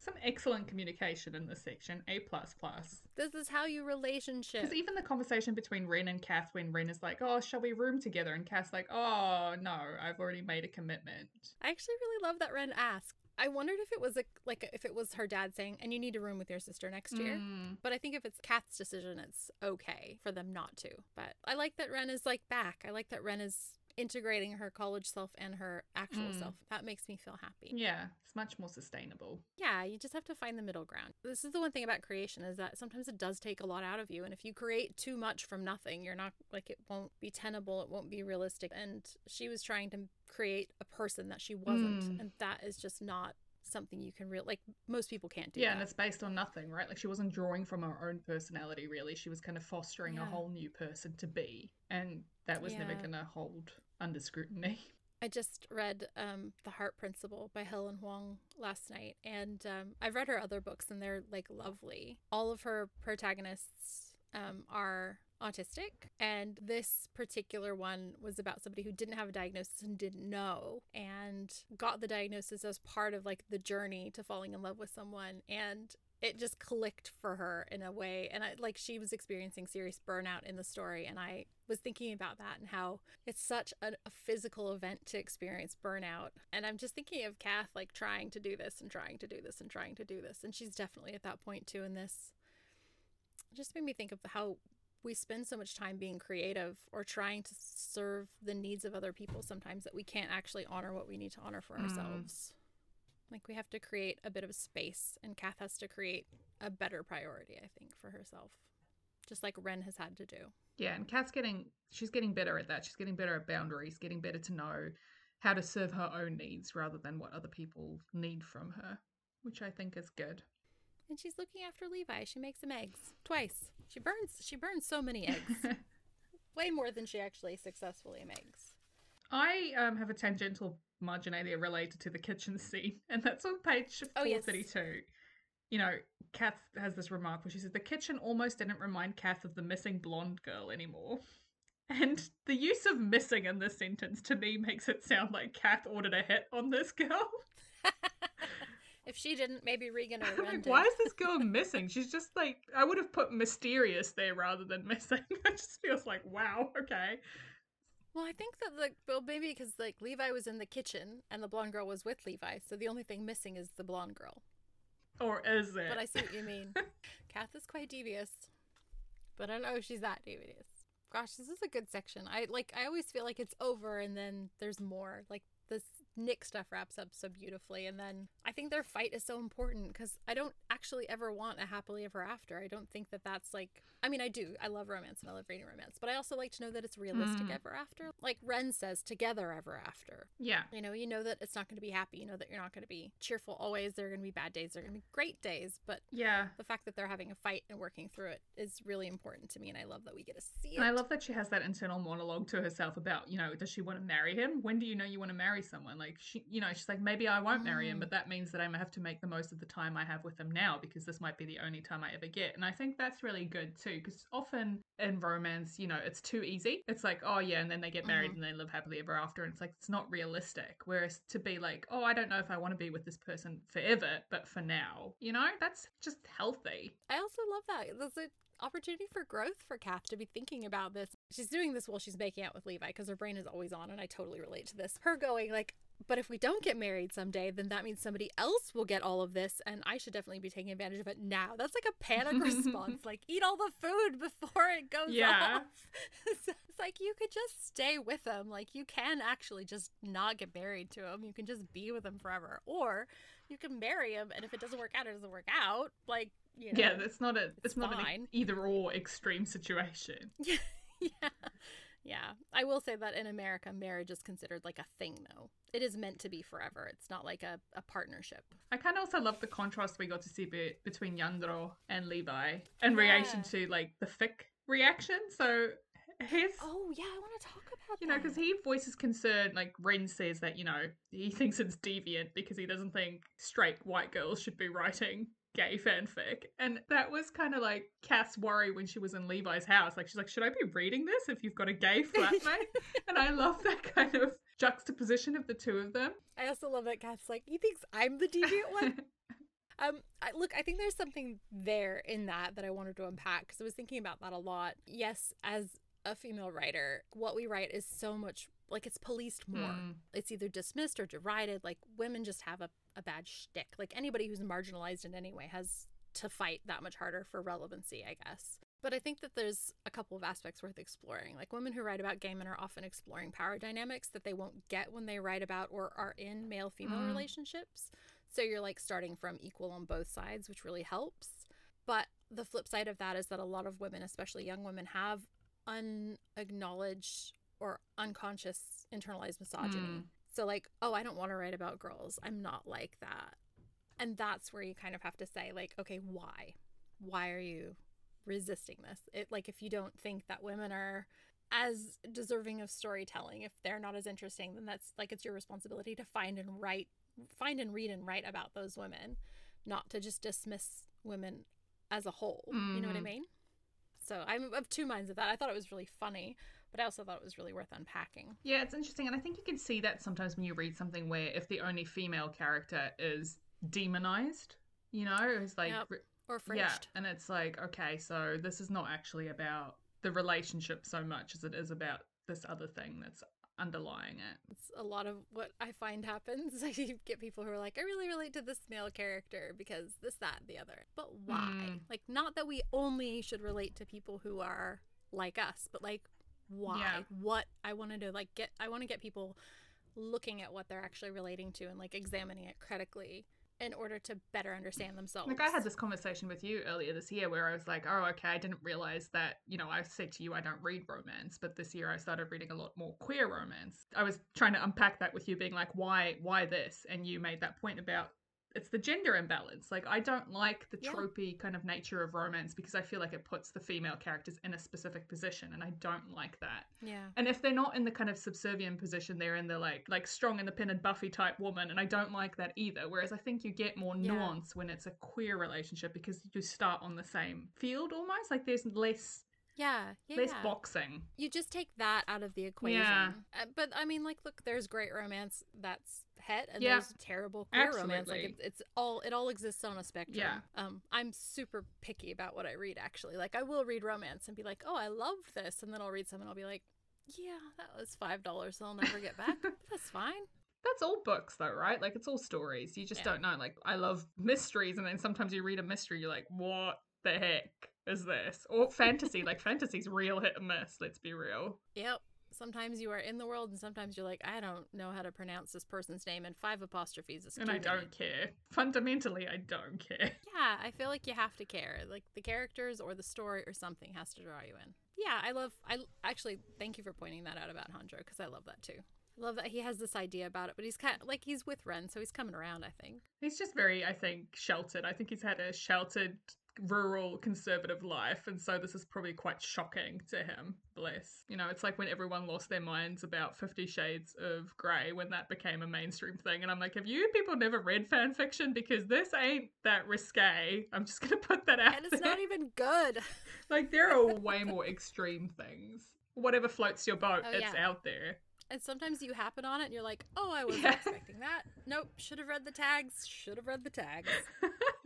Some excellent communication in this section. A plus plus. This is how you relationship. Because even the conversation between Wren and Cath when Wren is like, Oh, shall we room together? And Cath's like, Oh no, I've already made a commitment. I actually really love that Wren asked. I wondered if it was a, like if it was her dad saying, "And you need to room with your sister next year." Mm. But I think if it's Cath's decision, it's okay for them not to. But I like that Wren is like back. I like that Wren is integrating her college self and her actual Mm. self. That makes me feel happy. Yeah, it's much more sustainable. Yeah, you just have to find the middle ground. This is the one thing about creation is that sometimes it does take a lot out of you. And if you create too much from nothing, you're not like it won't be tenable, it won't be realistic. And she was trying to create a person that she wasn't. Mm. And that is just not something you can really like most people can't do yeah, and it's based on nothing, right? Like she wasn't drawing from her own personality, really. She was kind of fostering a whole new person to be, and that was never going to hold under scrutiny. *laughs* I just read um, The Heart Principle by Helen Hoang last night, and um, I've read her other books, and they're like lovely. All of her protagonists um, are autistic, and this particular one was about somebody who didn't have a diagnosis and didn't know, and got the diagnosis as part of like the journey to falling in love with someone, and it just clicked for her in a way and I, like she was experiencing serious burnout in the story and i was thinking about that and how it's such a, a, physical event to experience burnout and i'm just thinking of cath like trying to do this and trying to do this and trying to do this and she's definitely at that point too in this. It just made me think of how we spend so much time being creative or trying to serve the needs of other people sometimes that we can't actually honor what we need to honor for mm. ourselves like we have to create a bit of space, and Cath has to create a better priority, I think, for herself, just like Wren has had to do. Yeah, and Cath's getting she's getting better at that. She's getting better at boundaries, getting better to know how to serve her own needs rather than what other people need from her, which I think is good. And she's looking after Levi. She makes him eggs twice. She burns she burns so many eggs. *laughs* Way more than she actually successfully makes. I um, have a tangential marginalia related to the kitchen scene, *laughs* and that's on page oh, 432. Yes. You know, Cath has this remark where she says, The kitchen almost didn't remind Cath of the missing blonde girl anymore. *laughs* And the use of missing in this sentence to me makes it sound like Cath ordered a hit on this girl. If she didn't, maybe Reagan or like, *laughs* Why is this girl missing? She's just like I would have put mysterious there rather than missing. *laughs* it just feels like wow, okay. Well, I think that like well maybe because like Levi was in the kitchen and the blonde girl was with Levi, so the only thing missing is the blonde girl. Or is it? But I see what you mean. *laughs* Cath is quite devious, but I don't know if she's that devious. Gosh, this is a good section. I like. I always feel like it's over and then there's more. Like this Nick stuff wraps up so beautifully. And then I think their fight is so important because I don't actually ever want a happily ever after. I don't think that that's like, I mean, I do. I love romance and I love reading romance, but I also like to know that it's realistic mm. ever after. Like Wren says, together ever after. Yeah. You know, you know that it's not going to be happy. You know that you're not going to be cheerful always. There are going to be bad days. There are going to be great days. But yeah, the fact that they're having a fight and working through it is really important to me. And I love that we get to see it. And I love that she has that internal monologue to herself about, you know, does she want to marry him? When do you know you want to marry someone? Like, she, you know, she's like, maybe I won't marry him, but mm. that means that I have to make the most of the time I have with him now because this might be the only time I ever get. And I think that's really good too, because often in romance, you know, it's too easy. It's like, oh yeah, and then they get married mm-hmm. and they live happily ever after. And it's like, it's not realistic. Whereas to be like, oh, I don't know if I want to be with this person forever, but for now, you know, that's just healthy. I also love that. There's a opportunity for growth for Cath to be thinking about this. She's doing this while she's making out with Levi because her brain is always on, and I totally relate to this. Her going like, but if we don't get married someday, then that means somebody else will get all of this, and I should definitely be taking advantage of it now. That's like a panic *laughs* response. Like, eat all the food before it goes yeah. off. *laughs* it's like you could just stay with him. Like, you can actually just not get married to him. You can just be with him forever, or you can marry him, and if it doesn't work out, it doesn't work out. Like, you know, yeah, that's not a it's, not an either or extreme situation. *laughs* yeah. Yeah. I will say that in America, marriage is considered like a thing, though. It is meant to be forever. It's not like a, a partnership. I kind of also love the contrast we got to see be- between Jandro and Levi in yeah. reaction to like the fic reaction. So his. Oh, yeah. I want to talk about You know, because he voices concern, like Wren says that, you know, he thinks it's deviant because he doesn't think straight white girls should be writing gay fanfic. And that was kind of like Cath's worry when she was in Levi's house. Like, she's like, should I be reading this if you've got a gay *laughs* flatmate? and I love that kind of juxtaposition of the two of them. I also love that Cath's like, he thinks I'm the deviant one. *laughs* Um, I, look, I think there's something there in that that I wanted to unpack because I was thinking about that a lot. Yes, as a female writer, what we write is so much like it's policed more. Mm. It's either dismissed or derided. Like women just have a, a bad shtick. Like anybody who's marginalized in any way has to fight that much harder for relevancy, I guess. But I think that there's a couple of aspects worth exploring. Like women who write about gay men are often exploring power dynamics that they won't get when they write about or are in male female mm. relationships. So you're like starting from equal on both sides, which really helps. But the flip side of that is that a lot of women, especially young women, have unacknowledged or unconscious internalized misogyny. Mm. So, like, oh, I don't want to write about girls. I'm not like that. And that's where you kind of have to say, like, okay, why? Why are you resisting this? It like if you don't think that women are as deserving of storytelling, if they're not as interesting, then that's like it's your responsibility to find and write, find and read and write about those women, not to just dismiss women as a whole. Mm. You know what I mm-hmm. mean? So I'm of two minds of that. I thought it was really funny but I also thought it was really worth unpacking. Yeah, it's interesting. And I think you can see that sometimes when you read something where if the only female character is demonized, You know, it's like Yep. Or fridged. yeah, and it's like okay, so this is not actually about the relationship so much as it is about this other thing that's underlying it. It's a lot of what I find happens. *laughs* I get people who are like, I really relate to this male character because this, that, and the other. But why? Mm. Like, not that we only should relate to people who are like us, but like, why? Yeah. What I wanted to like get, I want to get people looking at what they're actually relating to and like examining it critically in order to better understand themselves. Like I had this conversation with you earlier this year where I was like, "Oh, okay, I didn't realize that, you know, I said to you I don't read romance, but this year I started reading a lot more queer romance." I was trying to unpack that with you being like, "Why why this?" And you made that point about it's the gender imbalance. Like I don't like the Yeah. tropey kind of nature of romance because I feel like it puts the female characters in a specific position and I don't like that. Yeah. And if they're not in the kind of subservient position, they're in the like like strong, independent Buffy type woman, and I don't like that either. Whereas I think you get more Yeah. nuance when it's a queer relationship because you start on the same field almost. Like there's less Yeah. Yeah. less yeah. boxing. you just take that out of the equation. Yeah. Uh, but I mean, like, look, there's great romance that's het, and Yeah. there's terrible queer romance. Like, Absolutely. it's, it's all it all exists on a spectrum. Yeah. Um, I'm super picky about what I read. Actually, like, I will read romance and be like, oh, I love this, and then I'll read some and I'll be like, yeah, that was five dollars I'll never get back. *laughs* that's fine. That's all books though, right? Like it's all stories. You just Yeah. don't know. Like I love mysteries, and then sometimes you read a mystery, you're like, what the heck is this? Or fantasy. like fantasy's real hit and miss. Let's be real. Yep. Sometimes you are in the world, and sometimes you're like, I don't know how to pronounce this person's name, and five apostrophes is And I don't care. Fundamentally, I don't care. *laughs* Yeah, I feel like you have to care. Like the characters or the story or something has to draw you in. Yeah, I love. I actually thank you for pointing that out about Jandro because I love that too. I love that he has this idea about it, but he's kind of like he's with Wren, so he's coming around. I think. He's just very, I think, sheltered. I think he's had a sheltered, rural, conservative life, and so this is probably quite shocking to him. Bless. You know, it's like when everyone lost their minds about Fifty Shades of Grey when that became a mainstream thing, and I'm like, have you people never read fan fiction? Because this ain't that risque. I'm just gonna put that out And it's there. not even good. *laughs* like there are way more extreme things. Whatever floats your boat, Oh, it's yeah. out there. And sometimes you happen on it, and you're like, "Oh, I wasn't Yeah. expecting that. Nope, should have read the tags. Should have read the tags. *laughs*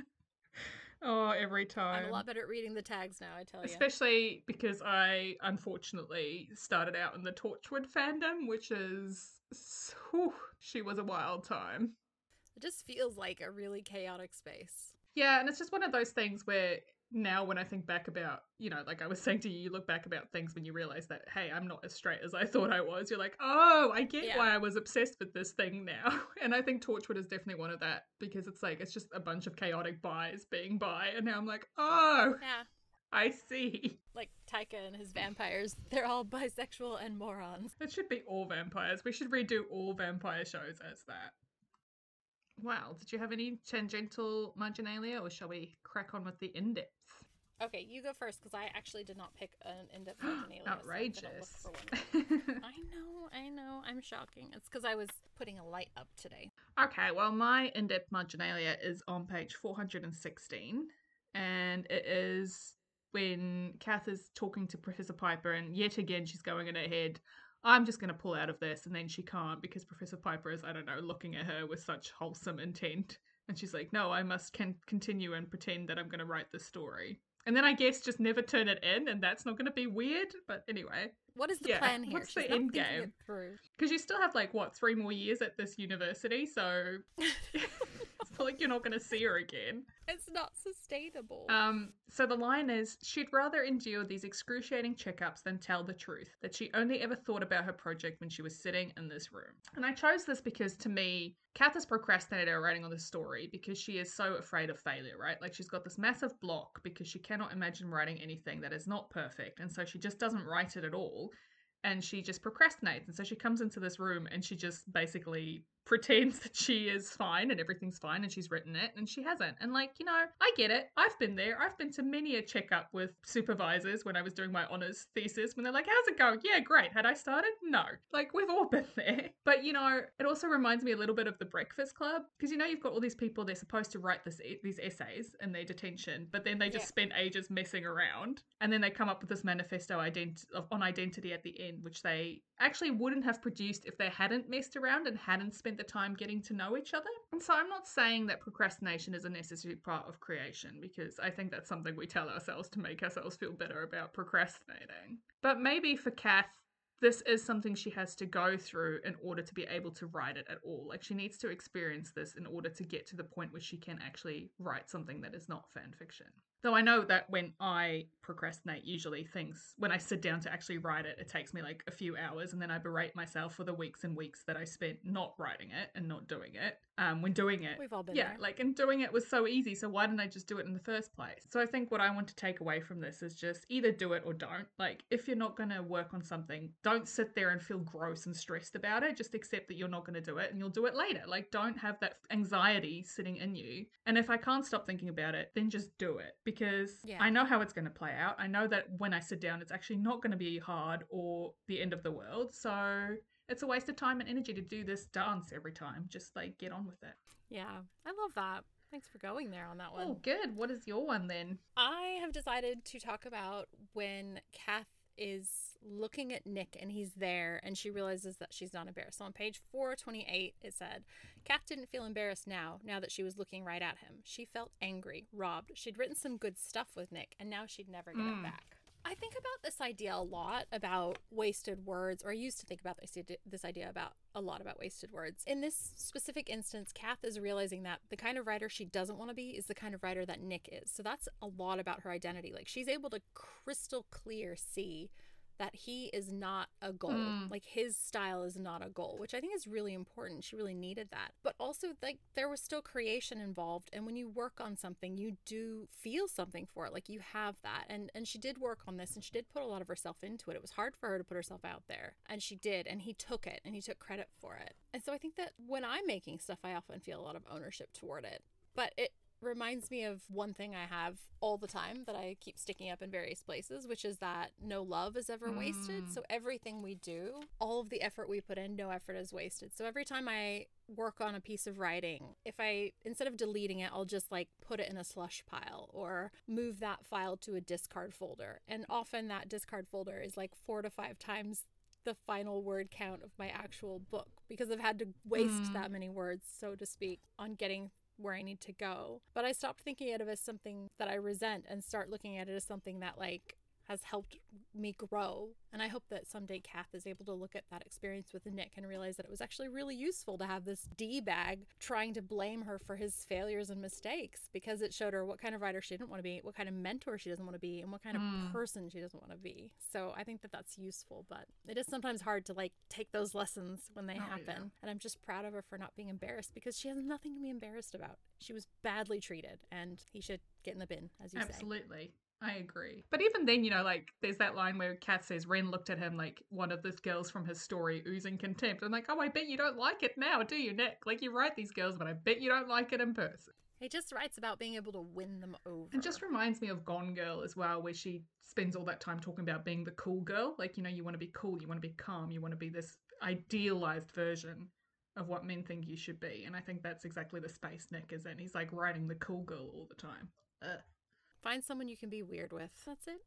oh, every time. I'm a lot better at reading the tags now. I tell you. Especially because I unfortunately started out in the Torchwood fandom, which is. Whew, she was a wild time. It just feels like a really chaotic space. Yeah, and it's just one of those things where now when I think back about, you know, like I was saying to you, you look back about things when you realize that, hey, I'm not as straight as I thought I was. You're like, oh, I get Yeah. why I was obsessed with this thing now. *laughs* And I think Torchwood is definitely one of that because it's like, it's just a bunch of chaotic buys being bi. And now I'm like, oh, Yeah, I see. *laughs* like Taika and his vampires, they're all bisexual and morons. It should be all vampires. We should redo all vampire shows as that. Wow, did you have any tangential marginalia or shall we crack on with the in depth? Okay, you go first because I actually did not pick an in-depth so look Outrageous. one. *laughs* I know, I know, I'm shocking. It's because I was putting a light up today. okay, well, my in depth marginalia is on page 416, and it is when Cath is talking to Professor Piper, and yet again she's going in her head, I'm just going to pull out of this, and then she can't because Professor Piper is, I don't know, looking at her with such wholesome intent. And she's like, no, I must can continue and pretend that I'm going to write this story. And then I guess just never turn it in, and that's not going to be weird. But anyway, What is the Yeah, plan here? what's She's the end game? because you still have like what three more years at this university, so *laughs* like you're not going to see her again. It's not sustainable. Um, so the line is she'd rather endure these excruciating checkups than tell the truth, that she only ever thought about her project when she was sitting in this room. And I chose this because to me, Cath has procrastinated her writing on this story because she is so afraid of failure, right? Like she's got this massive block because she cannot imagine writing anything that is not perfect. And so she just doesn't write it at all. And she just procrastinates. And so she comes into this room and she just basically pretends that she is fine and everything's fine and she's written it and she hasn't. And like, you know, I get it. I've been there. I've been to many a checkup with supervisors when I was doing my honors thesis when they're like, how's it going? Yeah, great. Had I started? No. Like, we've all *laughs* been there. But, you know, it also reminds me a little bit of the Breakfast Club because, you know, you've got all these people, they're supposed to write this, these essays in their detention, but then they just Yeah. spend ages messing around and then they come up with this manifesto ident- of, on identity at the end, which they actually wouldn't have produced if they hadn't messed around and hadn't spent the time getting to know each other. And so I'm not saying that procrastination is a necessary part of creation because I think that's something we tell ourselves to make ourselves feel better about procrastinating. But maybe for Cath, this is something she has to go through in order to be able to write it at all. Like she needs to experience this in order to get to the point where she can actually write something that is not fan fiction. Though I know that when I procrastinate, usually things, when I sit down to actually write it, it takes me like a few hours and then I berate myself for the weeks and weeks that I spent not writing it and not doing it. Um, when doing it, We've all been yeah, there. like, and doing it was so easy. So why didn't I just do it in the first place? So I think what I want to take away from this is just either do it or don't. Like, if you're not going to work on something, don't sit there and feel gross and stressed about it. Just accept that you're not going to do it and you'll do it later. Like, don't have that anxiety sitting in you. And if I can't stop thinking about it, then just do it because Yeah. I know how it's going to play out. I know that when I sit down, it's actually not going to be hard or the end of the world. So it's a waste of time and energy to do this dance every time. Just like get on with it. Yeah, I love that. Thanks for going there on that oh, one. Oh, good. What is your one then? I have decided to talk about when Cath is looking at Nick and he's there and she realizes that she's not embarrassed. So on page 428, it said, Cath didn't feel embarrassed now, now that she was looking right at him. She felt angry, robbed. She'd written some good stuff with Nick and now she'd never get Mm. it back. I think about this idea a lot about wasted words, or I used to think about this idea, this idea about a lot about wasted words. In this specific instance, Cath is realizing that the kind of writer she doesn't want to be is the kind of writer that Nick is. So that's a lot about her identity. Like she's able to crystal clear see that he is not a goal. Mm. Like his style is not a goal, which I think is really important. She really needed that. But also like there was still creation involved and when you work on something, you do feel something for it. Like you have that. And and she did work on this and she did put a lot of herself into it. It was hard for her to put herself out there. And she did and he took it and he took credit for it. And so I think that when I'm making stuff, I often feel a lot of ownership toward it. But it reminds me of one thing I have all the time that I keep sticking up in various places, which is that no love is ever wasted. Mm. So everything we do, all of the effort we put in, no effort is wasted. So every time I work on a piece of writing, if I instead of deleting it, I'll just like put it in a slush pile or move that file to a discard folder. And often that discard folder is like four to five times the final word count of my actual book because I've had to waste Mm. that many words, so to speak, on getting where I need to go. But I stopped thinking of it as something that I resent and start looking at it as something that like has helped me grow. And I hope that someday Cath is able to look at that experience with Nick and realize that it was actually really useful to have this D bag trying to blame her for his failures and mistakes because it showed her what kind of writer she didn't want to be, what kind of mentor she doesn't want to be, and what kind of Mm. person she doesn't want to be. So I think that that's useful, but it is sometimes hard to like take those lessons when they Oh, yeah. happen. And I'm just proud of her for not being embarrassed because she has nothing to be embarrassed about. She was badly treated and he should get in the bin, as you say. Absolutely. I agree. But even then, you know, like there's that line where Cath says Wren looked at him like one of the girls from his story oozing contempt. I'm like, oh, I bet you don't like it now, do you, Nick? Like you write these girls, but I bet you don't like it in person. He just writes about being able to win them over. It just reminds me of Gone Girl as well, where she spends all that time talking about being the cool girl. Like, you know, you want to be cool, you want to be calm, you want to be this idealized version of what men think you should be. And I think that's exactly the space Nick is in. He's like writing the cool girl all the time. Ugh. Find someone you can be weird with. That's it.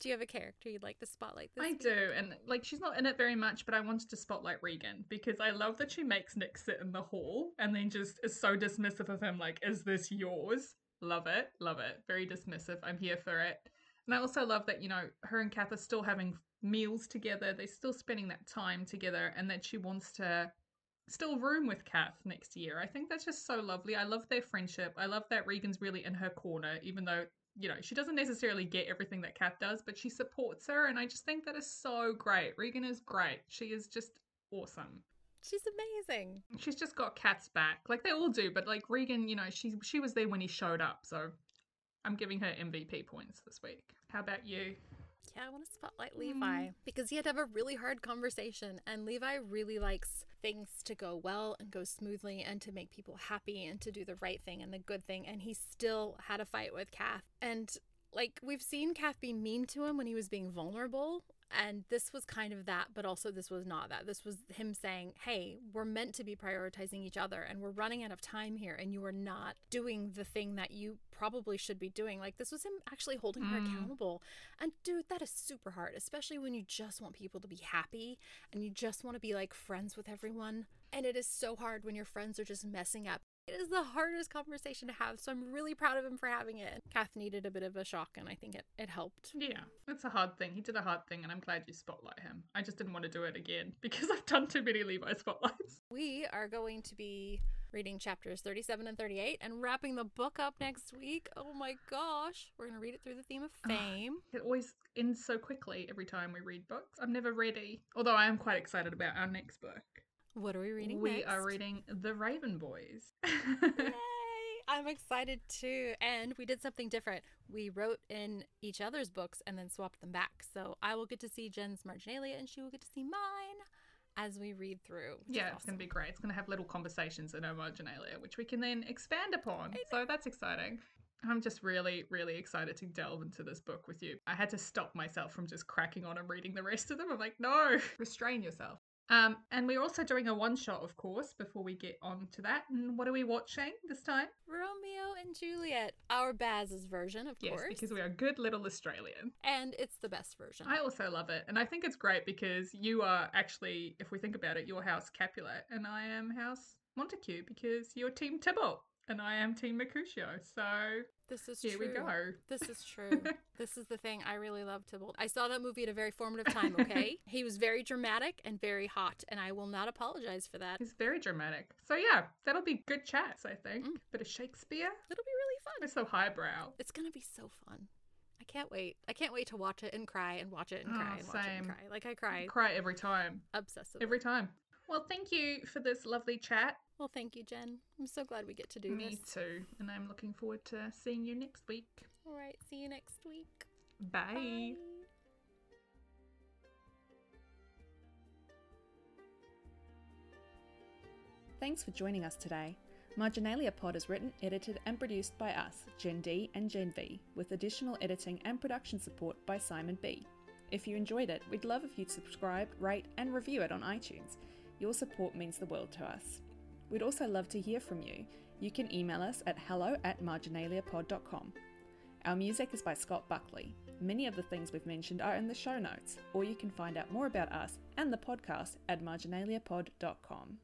Do you have a character you'd like to spotlight this I week? do, and like she's not in it very much, but I wanted to spotlight Reagan because I love that she makes Nick sit in the hall and then just is so dismissive of him, like, is this yours? Love it, love it. Very dismissive. I'm here for it. And I also love that, you know, her and Cath are still having meals together, they're still spending that time together, and that she wants to still room with Cath next year. I think that's just so lovely. I love their friendship. I love that Reagan's really in her corner, even though you know, she doesn't necessarily get everything that Cath does, but she supports her, and I just think that is so great. Reagan is great. She is just awesome. She's amazing. She's just got Cath's back, like they all do. But like Reagan, you know, she she was there when he showed up, so I'm giving her MVP points this week. How about you? Yeah, I want to spotlight mm-hmm. Levi because he had to have a really hard conversation, and Levi really likes things to go well and go smoothly and to make people happy and to do the right thing and the good thing. And he still had a fight with Cath. And like we've seen Cath be mean to him when he was being vulnerable. And this was kind of that, but also this was not that. This was him saying, hey, we're meant to be prioritizing each other and we're running out of time here and you are not doing the thing that you probably should be doing. Like this was him actually holding her mm. accountable. And dude, that is super hard, especially when you just want people to be happy and you just want to be like friends with everyone. And it is so hard when your friends are just messing up. It is the hardest conversation to have, so I'm really proud of him for having it. Cath needed a bit of a shock, and I think it, it helped. Yeah, it's a hard thing. He did a hard thing, and I'm glad you spotlight him. I just didn't want to do it again *laughs* because I've done too many Levi spotlights. We are going to be reading chapters 37 and 38 and wrapping the book up next week. Oh my gosh. We're going to read it through the theme of fame. It always ends so quickly every time we read books. I'm never ready. Although I am quite excited about our next book. What are we reading we next? are reading The Raven Boys. *laughs* Yay! I'm excited too. And we did something different. We wrote in each other's books and then swapped them back. So I will get to see Jen's Marginalia and she will get to see mine as we read through. yeah, it's awesome. going to be great. It's going to have little conversations in our marginalia, which we can then expand upon. So that's exciting. I'm just really, really excited to delve into this book with you. I had to stop myself from just cracking on and reading the rest of them. I'm like, no, restrain yourself. Um, and we're also doing a one shot, of course, before we get on to that. And what are we watching this time? Romeo and Juliet, our Baz's version, of Yes, course. because we are good little Australian. and it's the best version. I also love it. And I think it's great because you are actually, if we think about it, you're House Capulet and I am House Montague because you're Team Tybalt and I am Team Mercutio. So this is here true. we go. This is *laughs* true. this is the thing. I really love Tybalt. I saw that movie at a very formative time, okay? *laughs* he was very dramatic and very hot, and I will not apologize for that. He's very dramatic. So yeah, that'll be good chats, I think. Mm. Bit of Shakespeare. It'll be really fun. We're so highbrow. It's gonna be so fun. I can't wait. I can't wait to watch it and cry and watch it and Oh, cry and watch it and cry. Like I cry Cry every time. obsessively. Every time. Well, thank you for this lovely chat. Well, thank you, Jen. I'm so glad we get to do Me this. too. And I'm looking forward to seeing you next week. All right. See you next week. Bye. Bye. Thanks for joining us today. Marginalia Pod is written, edited, and produced by us, Gen D and Gen V, with additional editing and production support by Simon B. If you enjoyed it, we'd love if you'd subscribe, rate, and review it on iTunes. Your support means the world to us. We'd also love to hear from you. You can email us at hello at marginaliapod.com. Our music is by Scott Buckley. Many of the things we've mentioned are in the show notes, or you can find out more about us and the podcast at marginaliapod.com.